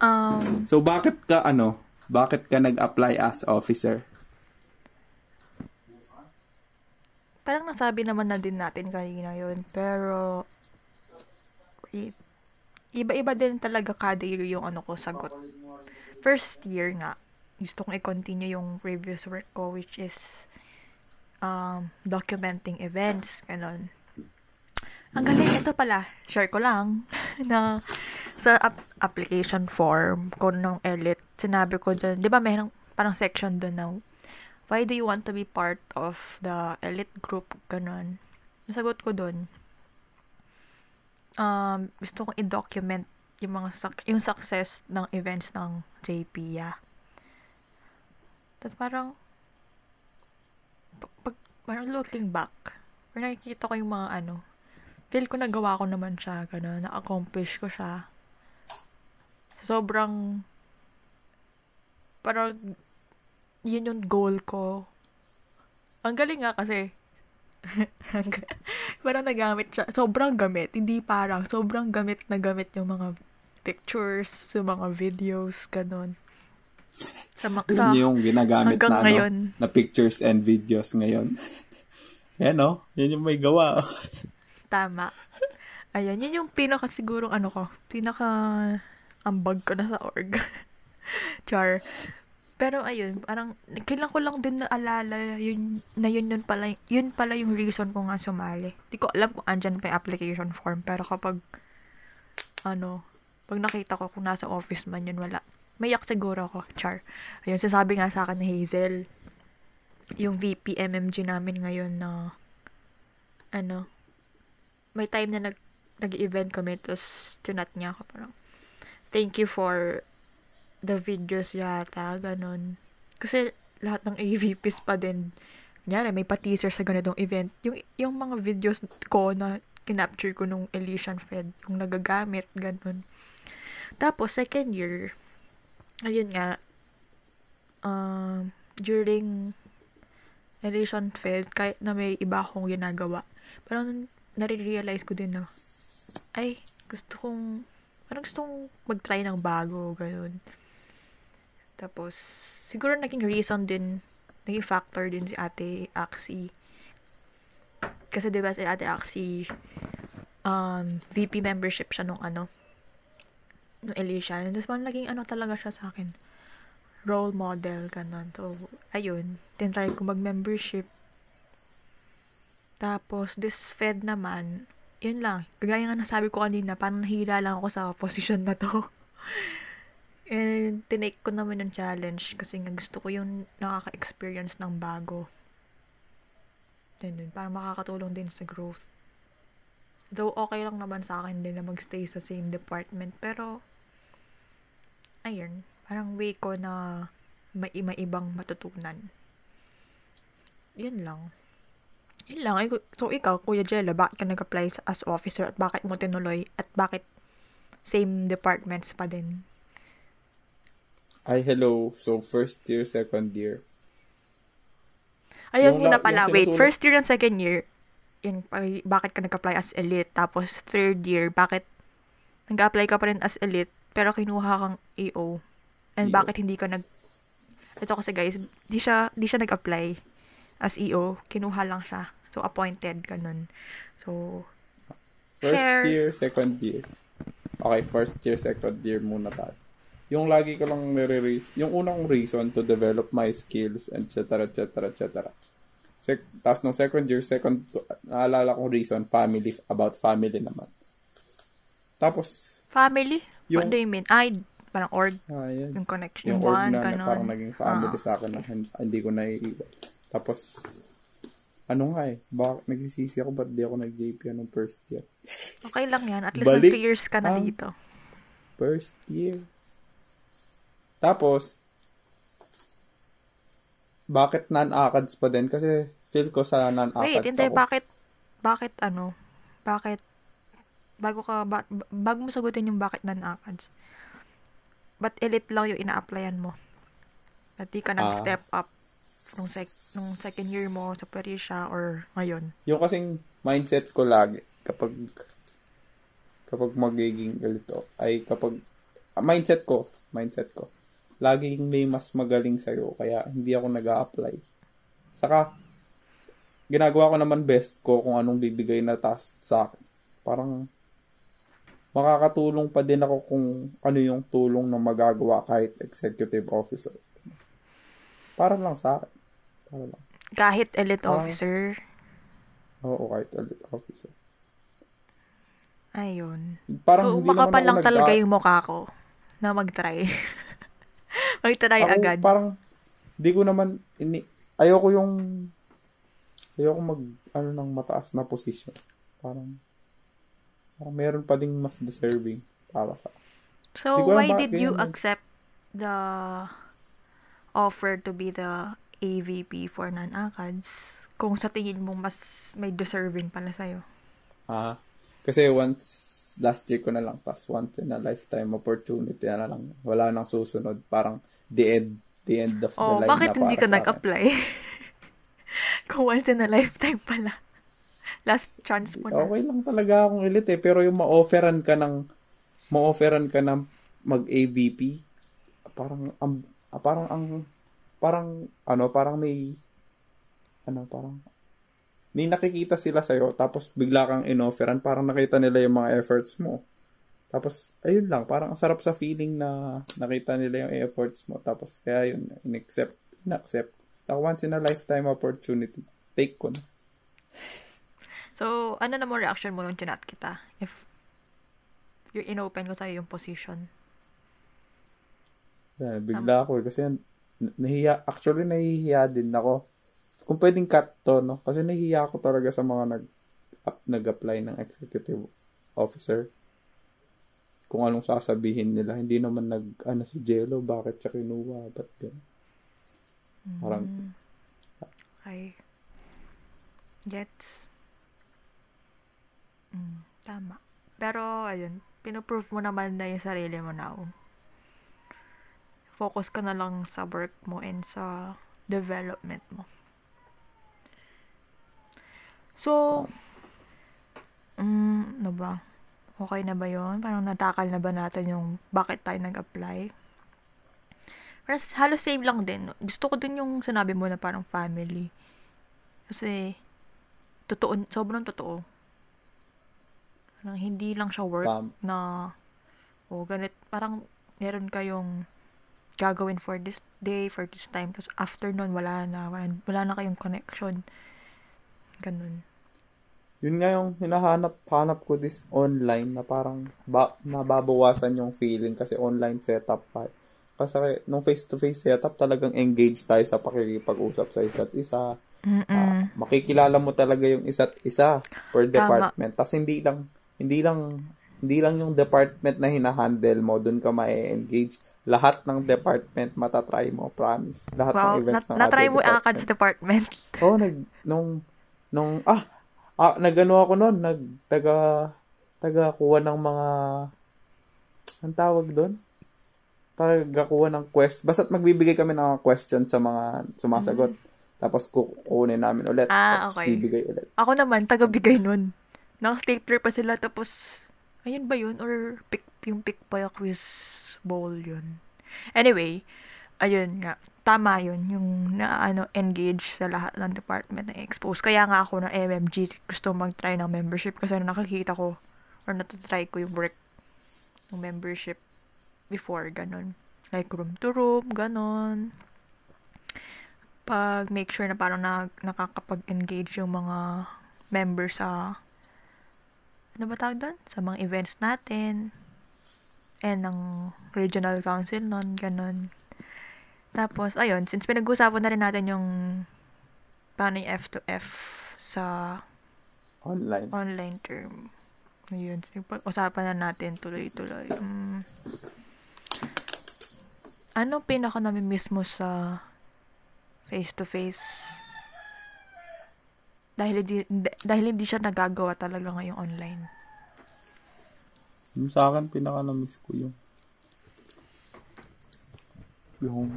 Um,
So, bakit ka, ano, bakit ka nag-apply as officer?
parang nasabi naman na din natin kanina yun. Pero, iba-iba din talaga kada year yung ano ko sagot. First year nga, gusto kong i-continue yung previous work ko which is um, documenting events, ganon. Ang galing, ito pala, share ko lang, na sa ap- application form ko nung elite, sinabi ko dun, di ba mayroong parang section dun na, why do you want to be part of the elite group, ganon. Nasagot ko dun, um, gusto kong i-document yung mga yung success ng events ng JP, yeah. Tapos parang, pag parang looking back, parang nakikita ko yung mga ano, feel ko nagawa ko naman siya, gano'n, na-accomplish ko siya. Sobrang, parang, yun yung goal ko. Ang galing nga kasi, parang nagamit siya. Sobrang gamit. Hindi parang, sobrang gamit na gamit yung mga pictures, yung mga videos, ganun. Sa, sa,
Yun yung ginagamit na,
ngayon.
ano, na pictures and videos ngayon. Yan, no? Yan yung may gawa. oh.
Tama. Ayan, yun yung pinaka sigurong ano ko, pinaka ambag ko na sa org. Char. Pero ayun, parang kailan ko lang din naalala yun, na yun, yun pala, yun pala yung reason ko nga sumali. Di ko alam kung andyan pa yung application form, pero kapag, ano, pag nakita ko kung nasa office man yun, wala. Mayak siguro ako, char. Ayun, sasabi nga sa akin ni Hazel, yung VP MMG namin ngayon na, ano, may time na nag, nag-event kami, tapos tinat niya ako parang, thank you for the videos yata, ganun. Kasi lahat ng AVPs pa din, kunyari, may pa-teaser sa ganitong event. Yung, yung mga videos ko na kinapture ko nung Elysian Fed, yung nagagamit, ganun. Tapos, second year, ayun nga, um, during Elysian Fed, kahit na may iba akong ginagawa, parang nare-realize ko din na, ay, gusto kong, parang gusto kong mag-try ng bago, ganun. Tapos, siguro naging reason din, naging factor din si Ate Axie. Kasi diba si Ate Axie, um, VP membership siya nung ano, nung Elysian. Tapos parang naging ano talaga siya sa akin, role model, ganun. So, ayun, tinry ko mag-membership. Tapos, this Fed naman, yun lang. Kagaya nga nasabi ko kanina, parang nahila lang ako sa position na to. And, tinake ko naman yung challenge kasi nga gusto ko yung nakaka-experience ng bago. Then, yun, parang makakatulong din sa growth. Though okay lang naman sa akin din na magstay sa same department. Pero, ayun, parang way ko na may ibang matutunan. Yan lang. Yun lang. Ay, So, ikaw, Kuya Jella, bakit ka nag-apply as officer at bakit mo tinuloy at bakit same departments pa din?
Ay, hello. So, first year, second year.
Ayun
Yung
muna
la-
pala. Wait, first year and second year, yun, bakit ka nag-apply as elite? Tapos, third year, bakit nag-apply ka pa rin as elite, pero kinuha kang EO? And
EO.
bakit hindi ka nag... Ito kasi guys, di siya, di siya nag-apply as EO. Kinuha lang siya. So, appointed, ganun. So,
First
Share.
year, second year. Okay, first year, second year muna tayo. Yung lagi ko lang nire-raise, yung unang reason to develop my skills, etc., etc., etc. Sec- Tapos nung second year, second, naalala kong reason, family, about family naman. Tapos,
family? What
Yung-
do you mean? Ay, parang org,
ah, yan.
yung connection,
yung org
one,
na, na
ganun.
parang naging family
Ah.
sa akin na hin- hindi ko naiiwan. Tapos, ano nga eh, bak nagsisisi ako ba't di ako nag-JP nung first year?
Okay lang yan. At least
Balik.
nag 3 years ka na
Ah.
dito.
First year. Tapos, bakit non-ACADS pa din? Kasi feel ko sa non-ACADS
Wait, hindi,
ako.
bakit, bakit ano, bakit, bago ka, ba, bago mo sagutin yung bakit non-ACADS, ba't elite lang yung ina-applyan mo? Ba't di ka
Ah.
nag-step up nung, sec, nung second year mo sa Parisha or ngayon?
Yung kasing mindset ko lagi, kapag kapag magiging ganito, ay kapag, ah, mindset ko, mindset ko, laging may mas magaling sa'yo, kaya hindi ako nag apply Saka, ginagawa ko naman best ko kung anong bibigay na task sa akin. Parang, makakatulong pa din ako kung ano yung tulong na magagawa kahit executive officer. Para lang sa akin. Para lang.
Kahit elite
Ah.
officer,
Oo, kahit elite officer.
ayun.
Parang
so,
hindi
makapal
ako
lang talaga yung mukha ko na mag-try. mag-try
Ako,
agad.
parang, di ko naman, ini, ayoko yung, ayoko mag, ano ng mataas na position. Parang, parang meron pa ding mas deserving para sa
So, why did you
eh.
accept the offer to be the AVP for non-ACADS kung sa tingin mo mas may deserving pala sa'yo?
Ah, kasi once, last year ko na lang, tas once in a lifetime opportunity na lang. Wala nang susunod. Parang, the end, the end of
Oh,
the line
bakit
na
hindi ka nag-apply? kung once in a lifetime pala. Last chance mo na.
Okay lang talaga akong elite eh. Pero yung ma-offeran ka ng, ma-offeran ka ng mag-AVP, parang, ang, ah, parang ang, parang, ano, parang may, ano, parang, may nakikita sila sa'yo, tapos bigla kang inofferan, parang nakita nila yung mga efforts mo. Tapos, ayun lang, parang ang sarap sa feeling na nakita nila yung efforts mo. Tapos, kaya yun, in-accept, in-accept. So, once in a lifetime opportunity, take ko na.
So, ano na mo reaction mo nung chinat kita? If you're inopen ko sa'yo yung position.
Yeah, bigla ako eh. Kasi nahiya, actually nahihiya din ako. Kung pwedeng cut to, no? Kasi nahihiya ako talaga sa mga nag, up, nag-apply ng executive officer. Kung anong sasabihin nila. Hindi naman nag, ano si Jello, bakit siya kinuha? Ba't? Parang,
Mm. Okay. Gets. Mm, tama. Pero, ayun, pinoprove mo naman na yung sarili mo now. Focus ka na lang sa work mo and sa development mo. So, mm, ano ba? Okay na ba yon Parang natakal na ba natin yung bakit tayo nag-apply? Pero halos same lang din. Gusto ko din yung sinabi mo na parang family. Kasi, totoo, sobrang totoo. Parang hindi lang siya work
Tam-
na, o ganit, parang meron kayong gagawin for this day, for this time. Tapos after nun, wala na. Wala, wala na kayong connection. Ganun.
Yun nga yung hinahanap-hanap ko this online na parang ba, nababawasan yung feeling kasi online setup pa. Kasi nung face-to-face setup, talagang engaged tayo sa pakikipag-usap sa isa't isa.
Mm-mm.
makikilala mo talaga yung isa't isa per department. Tapos hindi lang hindi lang hindi lang yung department na hinahandle mo doon ka ma-engage. Lahat ng department matatry mo, promise. Lahat
Wow,
ng events
na-
ng
na-try mo yung ACADS
department.
department.
Oh, nag nung nung ah, ah nagano ako noon, nag taga taga kuha ng mga ang tawag doon? Taga kuha ng quest. Basta't magbibigay kami ng mga question sa mga sumasagot. Tapos kukunin namin ulit.
Mm. Ah,
tapos
okay.
bibigay ulit.
Ako naman, taga-bigay nun. Naka-stapler pa sila, tapos, ayun ba yun? Or pick, yung pick pa yung quiz bowl yun. Anyway, ayun nga. Tama yun, yung na, ano, engage sa lahat ng department na expose. Kaya nga ako ng MMG, gusto mag-try ng membership kasi nakakita ko or natatry ko yung work ng membership before, ganun. Like room to room, ganun. Pag make sure na parang na, nakakapag-engage yung mga members sa ano ba tawag doon? Sa mga events natin. And ng regional council nun, ganun. Tapos, ayun, since pinag-usapan na rin natin yung paano yung F2F sa
Online.
online term. Ayun, so, pag-usapan na natin tuloy-tuloy. Mm. Ano pinaka nami-miss mo sa face-to-face? Dahil hindi, dahil hindi siya nagagawa talaga ngayong online.
Sa akin, pinaka na-miss ko yung yung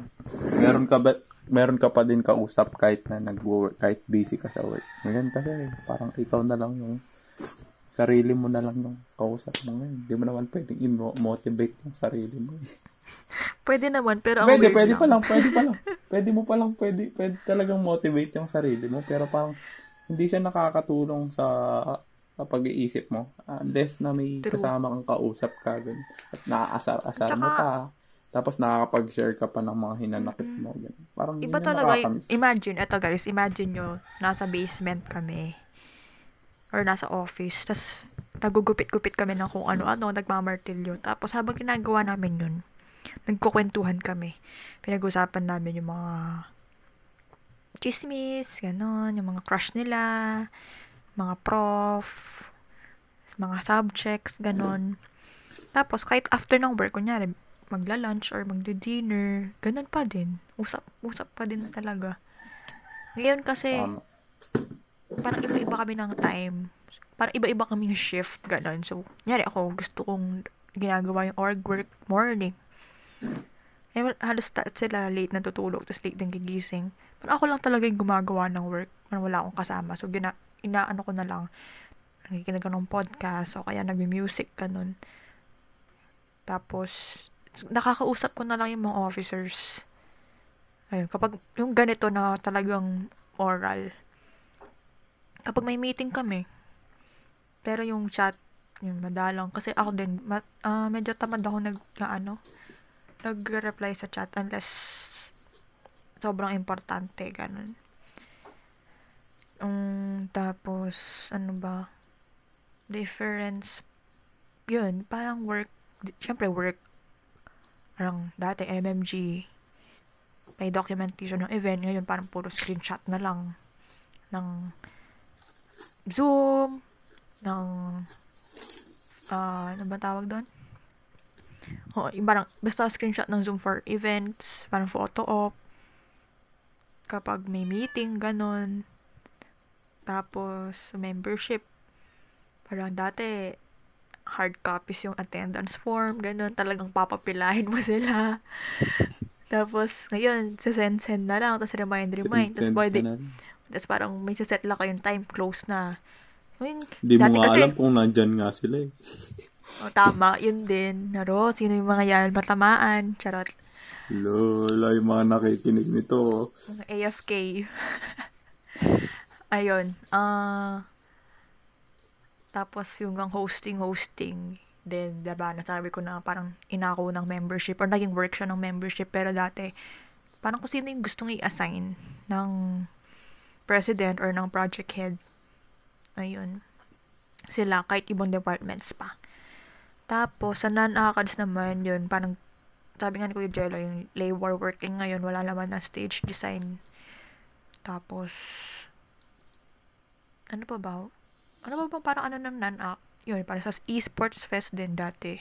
meron ka ba meron ka pa din kausap kahit na nag-work, kahit busy ka sa work. Ngayon kasi parang ikaw na lang yung sarili mo na lang yung kausap mo ngayon. Hindi mo naman pwedeng i-motivate yung sarili mo.
Pwede naman, pero ang
Pwede, pwede
lang.
pa lang, pwede pa lang. Pwede mo pa lang, pwede, pwede talagang motivate yung sarili mo. Pero parang hindi siya nakakatulong sa sa pag-iisip mo. Unless na may
True.
kasama kang kausap ka. Ganun. At naaasar-asar mo pa. Tapos nakakapag-share ka pa ng mga hinanakit mo. Ganun. Parang
Iba talaga,
nakakamiss.
imagine, eto guys, imagine nyo, nasa basement kami, or nasa office, tas nagugupit-gupit kami ng kung ano-ano, nagmamartilyo. Tapos habang ginagawa namin yun, nagkukwentuhan kami. Pinag-usapan namin yung mga chismis, ganon, yung mga crush nila, mga prof, mga subjects, ganon. Tapos, kahit after ng work, kunyari, magla-lunch or magdi-dinner, ganun pa din. Usap, usap pa din talaga. Ngayon kasi,
Tama.
parang iba-iba kami ng time. Parang iba-iba kaming shift, ganun. So, nyari ako, gusto kong ginagawa yung org work morning. Eh, halos ta- sila late natutulog, tapos late din gigising. Parang ako lang talaga yung gumagawa ng work. Parang wala akong kasama. So, gina, inaano ko na lang. Nakikinig ng podcast, o kaya nagmi-music, ganun. Tapos, nakakausap ko na lang yung mga officers. Ayun, kapag yung ganito na talagang oral, kapag may meeting kami, pero yung chat, yung madalang, kasi ako din, ma- ah, medyo tamad ako nag, na ano, nag-reply sa chat unless sobrang importante, ganun. Um, tapos, ano ba, difference, yun, parang work, syempre work, parang dati MMG, may documentation ng event, ngayon parang puro screenshot na lang ng Zoom, ng, ah, ano ba tawag doon? Oo, yung parang, basta screenshot ng Zoom for events, parang photo op, kapag may meeting, ganon. Tapos, membership, parang dati, hard copies yung attendance form, ganun, talagang papapilahin mo sila. tapos, ngayon, send-send na lang, tapos remind-remind, tapos
rin.
tapos parang may saset lang kayong time, close na.
Hindi mo nga
kasi,
alam kung nandyan nga sila eh.
oh, tama, yun din. Naro, sino yung mga yan matamaan? Charot.
Lola, yung mga nakikinig nito.
Mga AFK. Ayun. Ah, tapos yung ang hosting, hosting. Then, diba, nasabi ko na parang inako ng membership or naging work siya ng membership. Pero dati, parang kung sino yung gustong i-assign ng president or ng project head. Ayun. Sila, kahit ibang departments pa. Tapos, sa non-ACADS naman, yun, parang, sabi nga ni Kuya Jello, yung labor working ngayon, wala naman na stage design. Tapos, ano pa ba? Ano ba bang parang ano ng nan-app? Yun, parang sa esports fest din dati.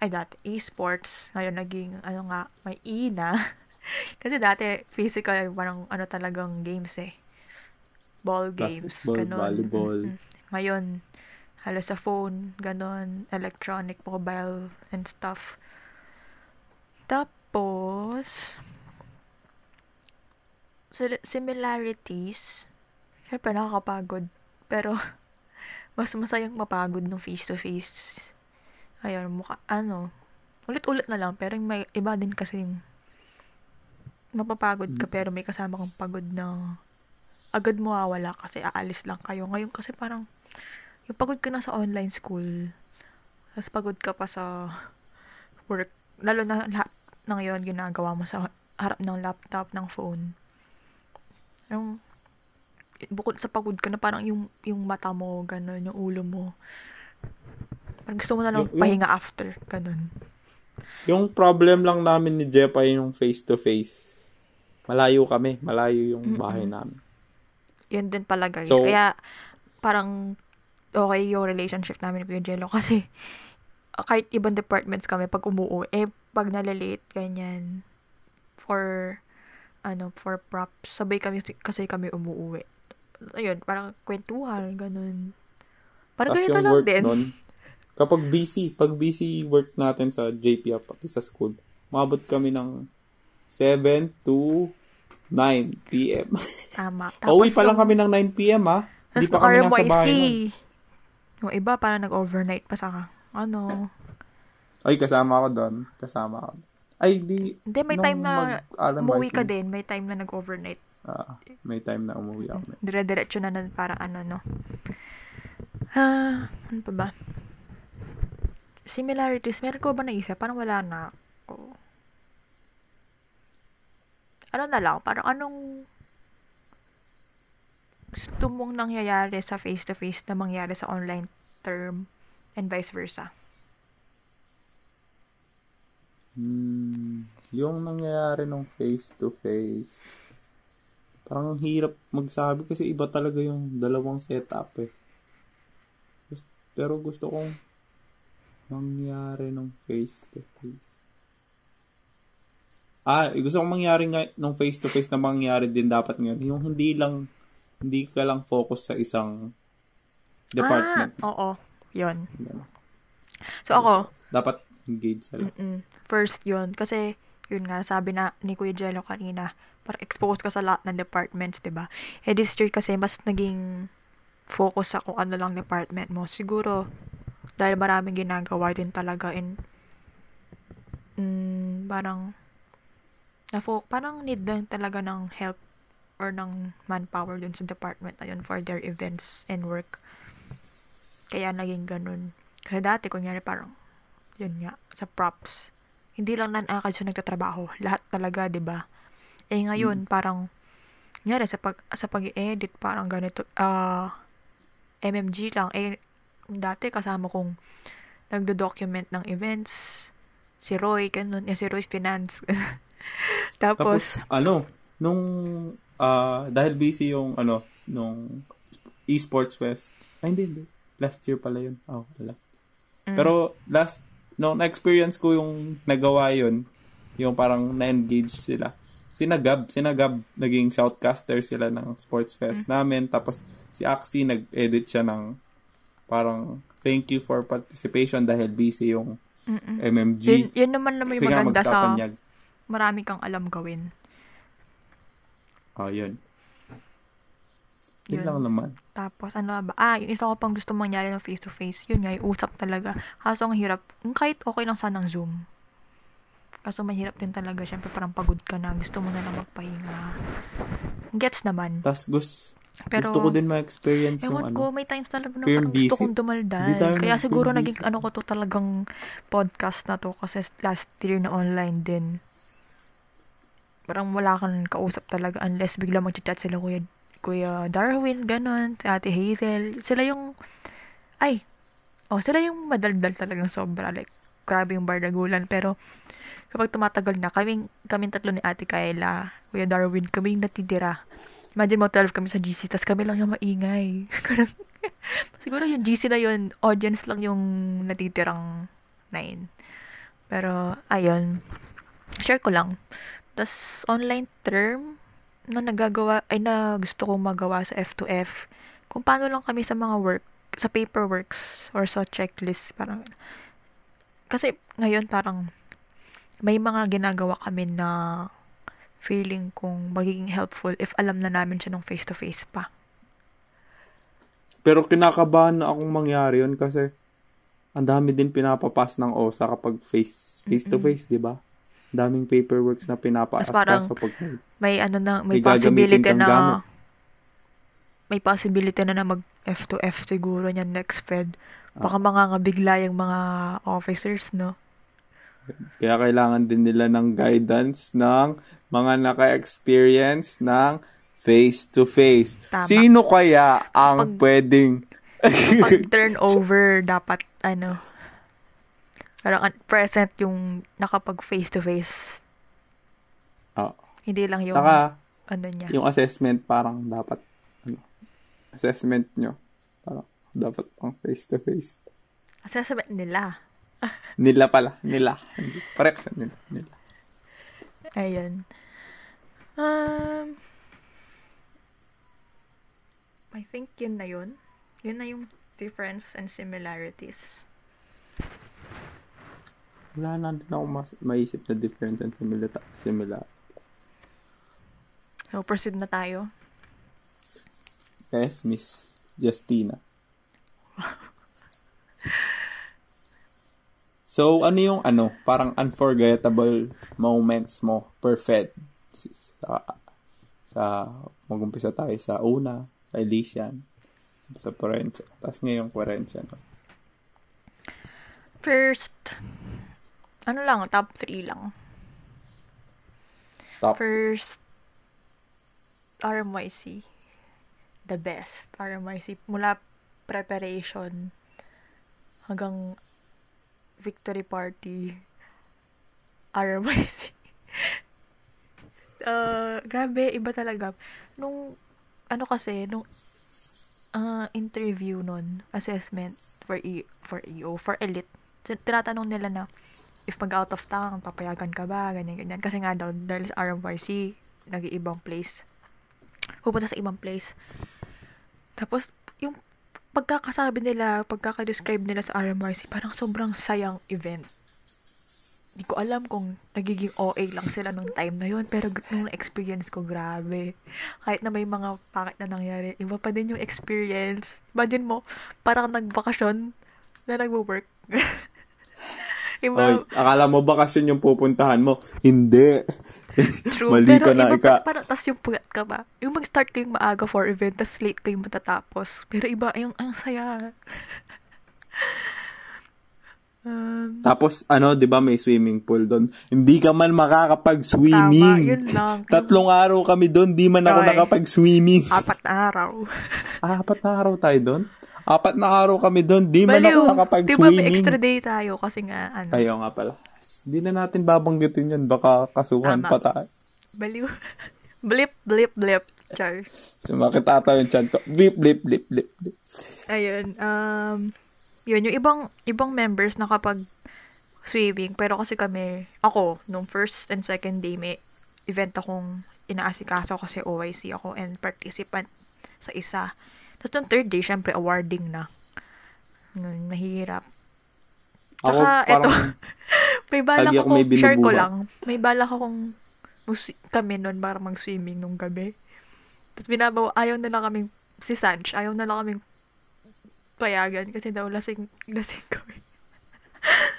Ay, dati, esports. Ngayon, naging, ano nga, may E na. Kasi dati, physical, parang ano talagang games eh. Ball games,
Basketball,
ganun.
volleyball.
Mm-mm. Ngayon, halos sa phone, ganun, electronic, mobile, and stuff. Tapos, similarities, syempre nakakapagod. Pero, mas masayang mapagod nung face-to-face. Ayun, mukha, ano, ulit-ulit na lang, pero may iba din kasi yung mapapagod ka pero may kasama kang pagod na agad mawawala kasi aalis lang kayo. Ngayon kasi parang yung pagod ka na sa online school, tapos pagod ka pa sa work, lalo na lahat ng yon ginagawa mo sa harap ng laptop, ng phone. Yung, bukod sa pagod ka na parang yung, yung mata mo, ganun, yung ulo mo. Parang gusto mo na lang
Yung- yung-
pahinga after, ganun.
Yung problem lang namin ni Jeff ay yung face-to-face. Malayo kami. Malayo yung bahay namin.
Yun din pala guys.
So-
Kaya parang okay yung relationship namin ni Kuya Jello kasi kahit ibang departments kami pag umuwi, eh pag nalalate, ganyan, for ano, for props, sabay kami kasi kami umuwi. Ayun, parang kwentuhan, ganun. Parang
Tapos
ganito lang
work
din.
nun, kapag busy, pag busy work natin sa JP pati sa school, maabot kami ng 7 to 9 p.m.
Tama.
Pauwi pa lang kami ng 9 p.m. ha. Hindi
Tapos
pa kami nasa bahay nun.
yung iba parang nag-overnight pa sa ano.
Ay, kasama ako doon. Kasama ako. Ay, di.
Hindi, may time na umuwi ka din. May time na nag-overnight.
Ah, may time na umuwi ako.
Dire-diretso na nun para ano, no? Ah, ano pa ba? Similarities. Meron ko ba naisip? Parang wala na ako. Ano na lang? Parang anong gusto mong nangyayari sa face-to-face na mangyari sa online term and vice versa?
Hmm, yung nangyayari nung face-to-face, parang ang hirap magsabi kasi iba talaga yung dalawang setup eh. Pero gusto kong mangyari nung face-to-face. Ah, gusto kong mangyari nga nung face-to-face na mangyari din dapat ngayon. Yung hindi lang, hindi ka lang focus sa isang department.
Ah, oo. Yun. So ako,
Dapat engage sa.
Mm-mm. First yun. Kasi, yun nga, sabi na ni Kuya Jello kanina, para exposed ka sa lahat ng departments, 'di ba Eh, this year kasi, mas naging focus sa kung ano lang department mo. Siguro, dahil maraming ginagawa din talaga in mm, parang na parang need lang talaga ng help or ng manpower dun sa department na yun for their events and work. Kaya naging ganun. Kasi dati, kunyari parang yun nga, sa props. Hindi lang nan-akad siya nagtatrabaho. Lahat talaga, 'di ba Eh, ngayon, parang, nyari, sa, pag, sa pag-edit, parang ganito, ah, MMG lang. Eh, dati, kasama kong nagdo-document ng events, si Roy, ganun, eh, si Roy Finance. Tapos,
Tapos, ano, nung, ah, dahil busy yung, ano, nung esports fest, ay, hindi, hindi. Last year pala yun. Oh, wala.
Mm.
Pero, last, no, na-experience ko yung nagawa yun, yung parang na-engage sila. Sinagab, sinagab, naging shoutcaster sila ng sports fest
Mm.
namin. Tapos, si Axie, nag-edit siya ng, parang, thank you for participation dahil busy yung
mm-mm.
MMG.
yun, yun naman naman yung maganda sa marami kang alam gawin.
Oh, yun. Yun
Yun.
lang naman.
Tapos, ano ba? Ah, yung isa ko pang gusto mangyari ng face-to-face, yun nga, yung usap talaga. Kaso, ang hirap. Kahit okay lang sanang Zoom. Kaso, mahirap din talaga. Siyempre, parang pagod ka na. Gusto mo na lang magpahinga. Gets naman.
Tapos, gus,
Pero,
gusto ko din ma-experience yung
ewan
ano.
ko, may times talaga na parang gusto
busy.
kong
Hindi
dumaldal. Kaya siguro naging ano ko to talagang podcast na to kasi last year na online din. Parang wala kang kausap talaga unless bigla mag-chat sila kuya, kuya Darwin, ganon, si ate Hazel. Sila yung, ay, oh, sila yung madaldal talagang sobra. Like, grabe yung bardagulan. Pero, kapag tumatagal na, kaming, kaming tatlo ni ate Kayla, kuya Darwin, kami yung natitira Imagine mo, 12 kami sa GC, tas kami lang yung maingay. Siguro yung GC na yun, audience lang yung natitirang 9. Pero, ayun. Share ko lang. Tas online term, na nagagawa, ay na gusto kong magawa sa F2F, kung paano lang kami sa mga work, sa paperworks, or sa checklist, parang, kasi ngayon parang, may mga ginagawa kami na feeling kong magiging helpful if alam na namin siya nung face-to-face pa.
Pero kinakabahan na akong mangyari yun kasi ang dami din pinapapas ng OSA kapag face face to face, 'di ba? Daming paperworks na pinapaas
parang-
sa pag
May ano na, may,
May
possibility na,
gamit.
may possibility na na mag F2F siguro niyan next Fed.
Ah.
Baka mangangabigla yung mga officers, no?
Kaya kailangan din nila ng guidance ng mga naka-experience ng face-to-face.
Tama.
Sino kaya ang
Pag-
pwedeng...
Pag turnover, dapat, ano, parang present yung nakapag face-to-face.
Ah,
Hindi lang yung,
saka,
ano niya.
yung assessment parang dapat, ano, assessment nyo, parang dapat pang face-to-face.
Assessment nila.
Nila pala, nila. Correction nila. nila.
Ayun. Um, I think yun na yun. Yun na yung difference and similarities.
Wala na din ako mas, maisip na difference and similar. similar.
So, proceed na tayo.
Yes, Miss Justina. so, ano yung ano, parang unforgettable moments mo per Fed? Sa, sa mag-umpisa tayo sa una, sa Elysian, sa Florencia. Tapos ngayong Florencia. No?
First, ano lang, top 3 lang.
Top.
First, RMYC. The best. RMYC. Mula preparation hanggang victory party. RMYC. uh, grabe, iba talaga. Nung, ano kasi, nung uh, interview nun, assessment for E for EO, for elite, tin- tinatanong nila na, if mag out of town, papayagan ka ba, ganyan, ganyan. Kasi nga daw, dahil sa RMYC, nag-iibang place. Pupunta sa ibang place. Tapos, pagkakasabi nila, pagkakadescribe nila sa RMYC, parang sobrang sayang event. Hindi ko alam kung nagiging OA lang sila nung time na yun, pero nung experience ko, grabe. Kahit na may mga pangit na nangyari, iba pa din yung experience. Imagine mo, parang nagbakasyon na nagwo-work. iba,
Oy, akala mo bakasyon yung pupuntahan mo? Hindi.
True.
Mali
pero
ka na,
iba
ika.
pa, parang, tas yung puyat ka ba? Yung mag-start kayong maaga for event, tas late kayong matatapos. Pero iba, yung, ang saya. um,
Tapos, ano, di ba may swimming pool doon? Hindi ka man
tama,
makakapag-swimming.
yun lang.
Tatlong araw kami doon, di man ako
Oy.
nakapag-swimming.
Apat na araw.
Apat na araw tayo doon? Apat na araw kami doon, di man ako
Baliw. Di ba
nakapag-swimming.
may extra day tayo kasi nga, ano,
Ayaw nga pala. Di na natin babanggitin yan, baka kasuhan
Tama.
pa tayo.
baliw. blip, blip, blip. Char.
Sumakit ata yung chan ko. Blip, blip, blip, blip, blip.
Ayun, um, yun, yung ibang, ibang members na kapag swimming, pero kasi kami, ako, nung first and second day, may event akong inaasikaso kasi OIC ako and participant sa isa. Tapos nung third day, syempre, awarding na. Nun, mahirap.
Ako
Tsaka, eto,
parang,
may balak
ako may
share ko lang, may balak akong, kami nun, para mag-swimming nung gabi. Tapos binabaw, ayaw na lang kaming, si Sanch, ayaw na lang kaming payagan kasi daw lasing, lasing kami.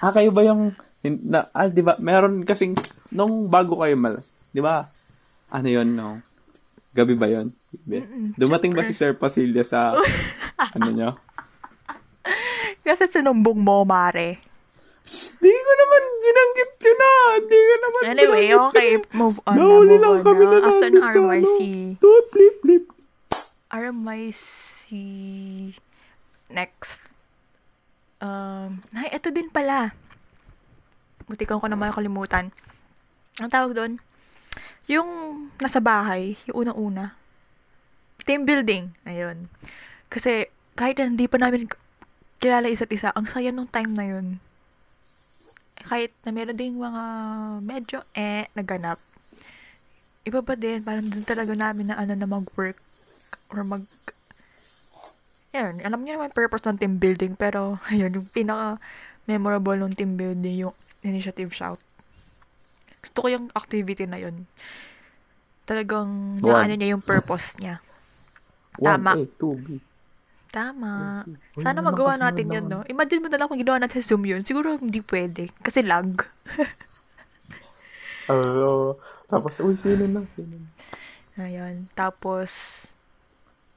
ah, kayo ba yung, na, ah, di ba, meron kasing, nung bago kayo malas, di ba, ano yun, no? Gabi ba yun?
Mm-mm,
Dumating ba si Sir Pasilia sa, ano nyo?
Kasi sinumbong mo, Mare.
Di ko naman ginanggit ko na. Di ko naman
Anyway, okay, move on na, move
lang
on
kami
na.
na
After ng RYC,
ano. To, blip, blip.
RMYC, next. Um, ay, ito din pala. Butikan ko naman kalimutan. Ang tawag doon, yung nasa bahay, yung unang-una. team building. Ayun. Kasi, kahit na hindi pa namin kilala isa't isa, ang saya nung time na yun. Kahit na meron ding mga medyo eh, naganap. Iba pa din, parang dun talaga namin na ano na mag-work or mag yun, alam niyo naman purpose ng team building, pero ayun, yung pinaka memorable ng team building, yung initiative shout. Gusto ko yung activity na yun. Talagang naano niya yung purpose niya. Tama.
1A, 2B.
Tama. Sana magawa natin yun, no? Imagine mo na lang kung ginawa natin sa Zoom yun. Siguro hindi pwede. Kasi lag.
Oo. tapos, uy, sino na? Sino na?
Ayan. Tapos,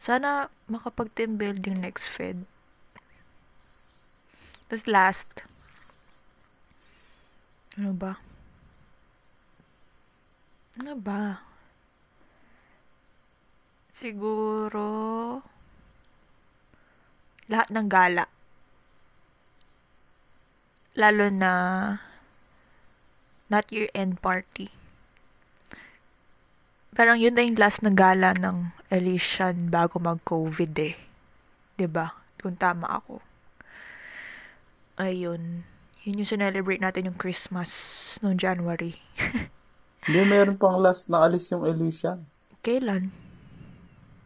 sana makapag-team building next Fed. Tapos last. Ano ba? Ano ba? Siguro, lahat ng gala. Lalo na, not year-end party. Parang yun na yung last na gala ng Elysian bago mag-COVID eh. ba? Kung tama ako. Ayun. Yun yung sinelebrate natin yung Christmas noong January.
Hindi, meron pang last na alis yung Elysian.
Kailan?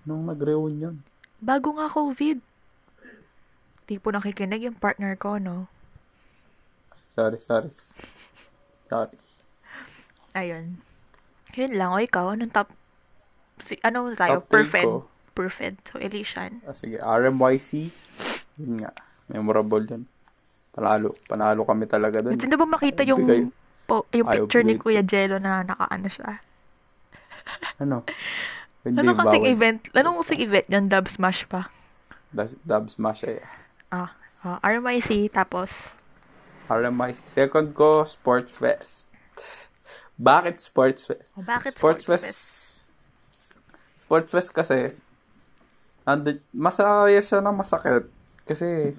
Nung nag-reunion.
Bago nga COVID. Di po nakikinig yung partner ko, no?
Sorry, sorry. Sorry.
Ayun. Yun lang. O ikaw, anong top... Si, ano tayo?
Top
Perfect.
ko.
Perfect. So, Elysian.
Ah, sige, RMYC. Yun nga. Memorable yun. Panalo. Panalo kami talaga dun.
Hindi na ba makita yung,
Bigay.
po, yung picture ni. Kuya Jello na nakaano siya?
Ano? Hindi
Ano kasing
bawal.
event? Anong kasing event yan? Dub Smash pa?
Dub Smash eh.
Ah, ah, RMIC, tapos,
RMYC. Second ko, Sports Fest. Bakit Sports Fest?
oh, bakit
Sports
Sports,
Fest.
Fest?
Sports Fest kasi, ando, masaya siya na masakit. Kasi,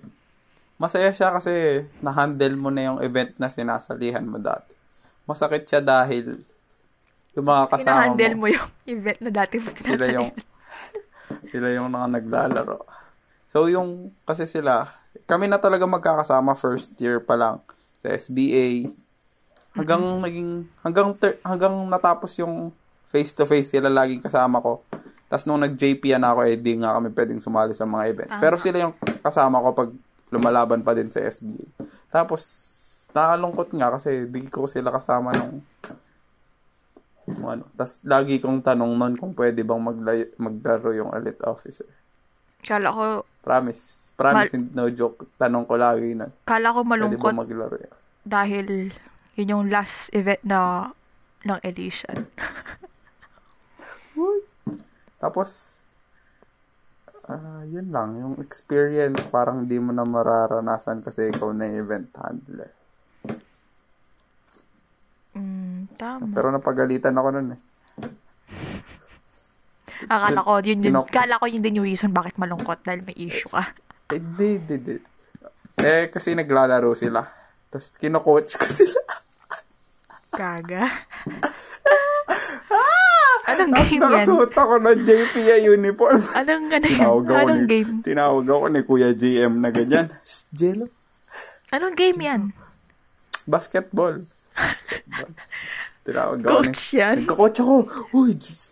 masaya siya kasi na-handle mo na yung event na sinasalihan mo dati. Masakit siya dahil yung mga kasama mo,
mo yung event na dati mo
sila
sinasali.
yung sila yung mga naglalaro. So yung kasi sila, kami na talaga magkakasama first year pa lang sa SBA. Hanggang naging hanggang ter- hanggang natapos yung face to face sila laging kasama ko. Tapos nung nag-JP na ako, eh, di nga kami pwedeng sumali sa mga events.
Tama.
Pero sila yung kasama ko pag lumalaban pa din sa SBA. Tapos, nakalungkot nga kasi di ko sila kasama nung ano. Tapos lagi kong tanong nun kung pwede bang maglay- maglaro yung elite officer.
Kala ko,
Promise. Promise,
Mal-
no joke. Tanong ko lagi na,
kala ko
pwede
malungkot
maglaro yun?
dahil yun yung last event na ng Elysian.
Tapos, ah yun lang. Yung experience, parang hindi mo na mararanasan kasi ikaw na event handler.
Mm, tama.
Pero napagalitan ako nun eh.
Akala ko, yun, yun,
Kinok-
kala ko yun din yung reason bakit malungkot dahil may issue ka.
Eh, di, di, di. Eh, kasi naglalaro sila. Tapos, kino-coach ko sila.
Gaga. Anong
Tapos,
game yan?
nakasuot ako ng JPA uniform.
Anong, ano yan?
Tinawag ako
Anong
ni,
game?
Tinawag ako ni Kuya GM na ganyan. Shh, Jello.
Anong game yan?
Basketball. Tinawag ako ni...
Coach yan?
Nagka-coach ako. Uy,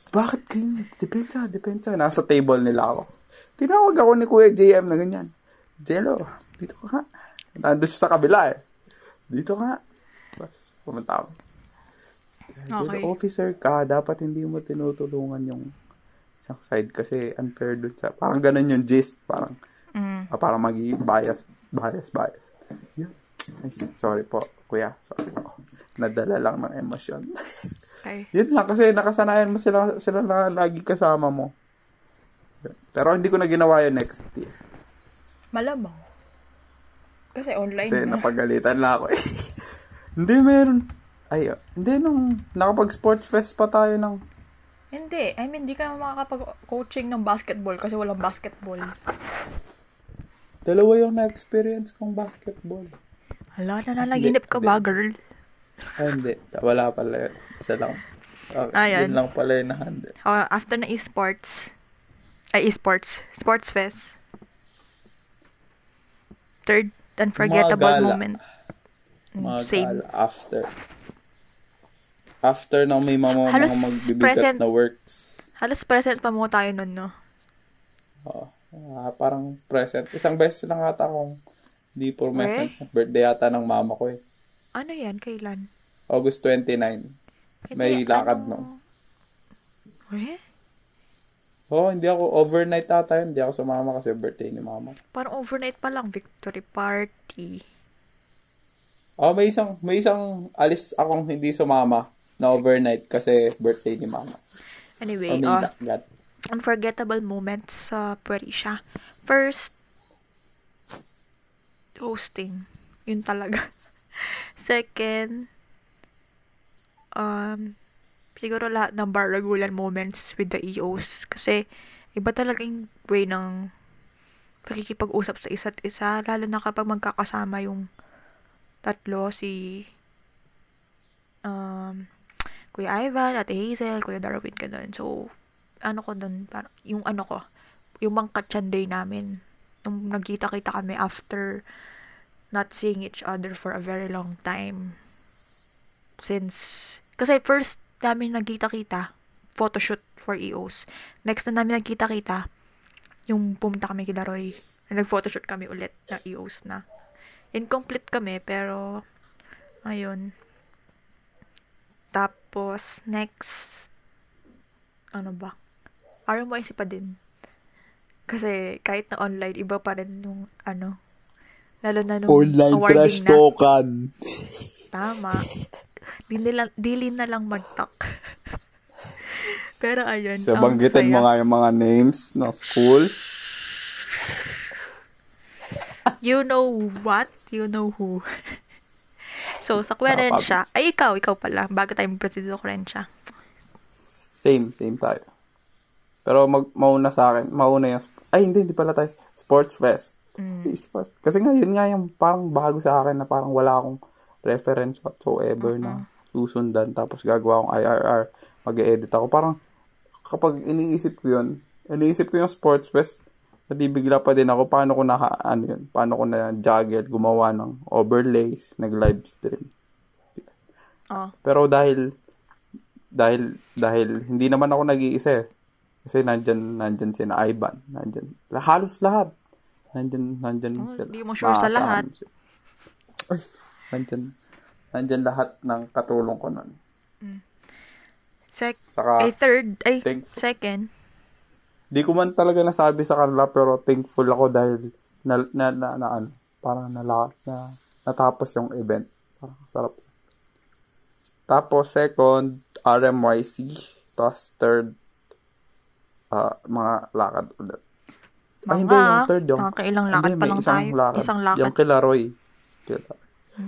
bakit kayo? Depensa, depensa. Nasa table nila ako. Tinawag ako ni Kuya JM na ganyan. Jello, dito ka. Nandun siya sa kabila eh. Dito ka Pumunta ako.
Okay.
officer ka, dapat hindi mo tinutulungan yung isang side kasi unfair dun sa... Parang ganun yung gist. Parang,
Mm.
ah, parang magiging bias, bias, bias. Ay, sorry po, kuya. Sorry po. Nadala lang ng emosyon.
Okay.
Yun lang kasi nakasanayan mo sila sila na lagi kasama mo. Pero hindi ko na ginawa yun next year.
Malamang. Kasi online
Kasi
na.
napagalitan lang ako eh. hindi meron. Ay, ah, hindi nung nakapag sports fest pa tayo ng
Hindi. I mean, di ka naman makakapag-coaching ng basketball kasi walang basketball.
dalawa yung na-experience kong basketball.
Hala, nananaginip ka
Hindi,
ba, girl?
Ay, hindi. Wala pala yun. Isa lang. Okay,
Ayan.
Yun lang pala yung na-handle.
Uh, after na esports, Ay, sports. Sports fest. Third, unforgettable
Mga gala.
moment.
Mga
Same.
gala after. After nang may mga,
Halos
mga magbibigat
present.
na works.
Halos present pa mo tayo nun, no?
Oo. Ah, parang present. Isang beses lang ata akong hindi po present. Birthday yata ng mama ko eh.
Ano yan? Kailan?
August 29. May
Hindi,
lakad
ano-
no.
Eh?
Oo, oh, hindi ako overnight ata yun. Hindi ako sumama kasi birthday ni mama.
Parang overnight pa lang. Victory party.
Oh, may isang may isang alis akong hindi sumama na overnight kasi birthday ni mama.
Anyway,
mean,
uh,
that,
unforgettable moments sa Puerisha. First, hosting. Yun talaga. Second, um, siguro lahat ng baragulan moments with the EOs. Kasi, iba talaga yung way ng pakikipag-usap sa isa't isa. Lalo na kapag magkakasama yung tatlo, si um, Kuya Ivan, Ate Hazel, Kuya Darwin, ganun. So, ano ko dun, parang, yung ano ko, yung mangkatsan day namin. Nung nagkita-kita kami after not seeing each other for a very long time. Since, kasi first namin nagkita-kita, photoshoot for EOs. Next na namin nagkita-kita, yung pumunta kami kila Roy. Nag-photoshoot kami ulit na EOs na. Incomplete kami, pero, ayun. Tapos, next, ano ba? RMYC pa din. Kasi, kahit na online, iba pa rin yung, ano, lalo na nung awarding na.
talkan.
Tama. Di, nila, dili na lang mag-talk. Pero ayun,
So,
ang
banggitin mo nga yung mga names ng schools.
You know what? You know who. so, sa Querensya, ay ikaw, ikaw pala, bago tayo mag-proceed sa Querensya.
Same, same tayo. Pero mag, mauna sa akin, mauna yung, ay hindi, hindi pala tayo, sports fest.
Mm.
Sports. Kasi nga, yun nga yung parang bago sa akin na parang wala akong reference whatsoever na susundan. Tapos gagawa akong IRR, mag-edit ako. Parang, kapag iniisip ko yun, iniisip ko yung sports fest, nabibigla pa din ako paano ko na, ano yun, paano ko na juggle, gumawa ng overlays, nag-live stream.
Oh,
Pero dahil dahil dahil hindi naman ako nag-iisa eh. Kasi nandyan nandyan si na Ivan, nandyan halos lahat. Nandyan nandyan
Oh,
sila.
di mo sure sa lahat.
sila. Ay, nandyan nandyan lahat ng katulong ko nun.
sec,
Saka,
ay third, ay
thank-
second.
di ko man talaga nasabi sa kanila pero thankful ako dahil na, na, na, na ano, parang nala, na, natapos yung event. Parang sarap. Tapos second, RMYC. Tapos third, ah, mga lakad ulit.
Mga,
Ay, hindi, yung third yung...
nakakailang lakad
hindi,
pa lang
isang
tayo.
Lakad.
Isang lakad. Hmm.
Yung kila Roy. Kila,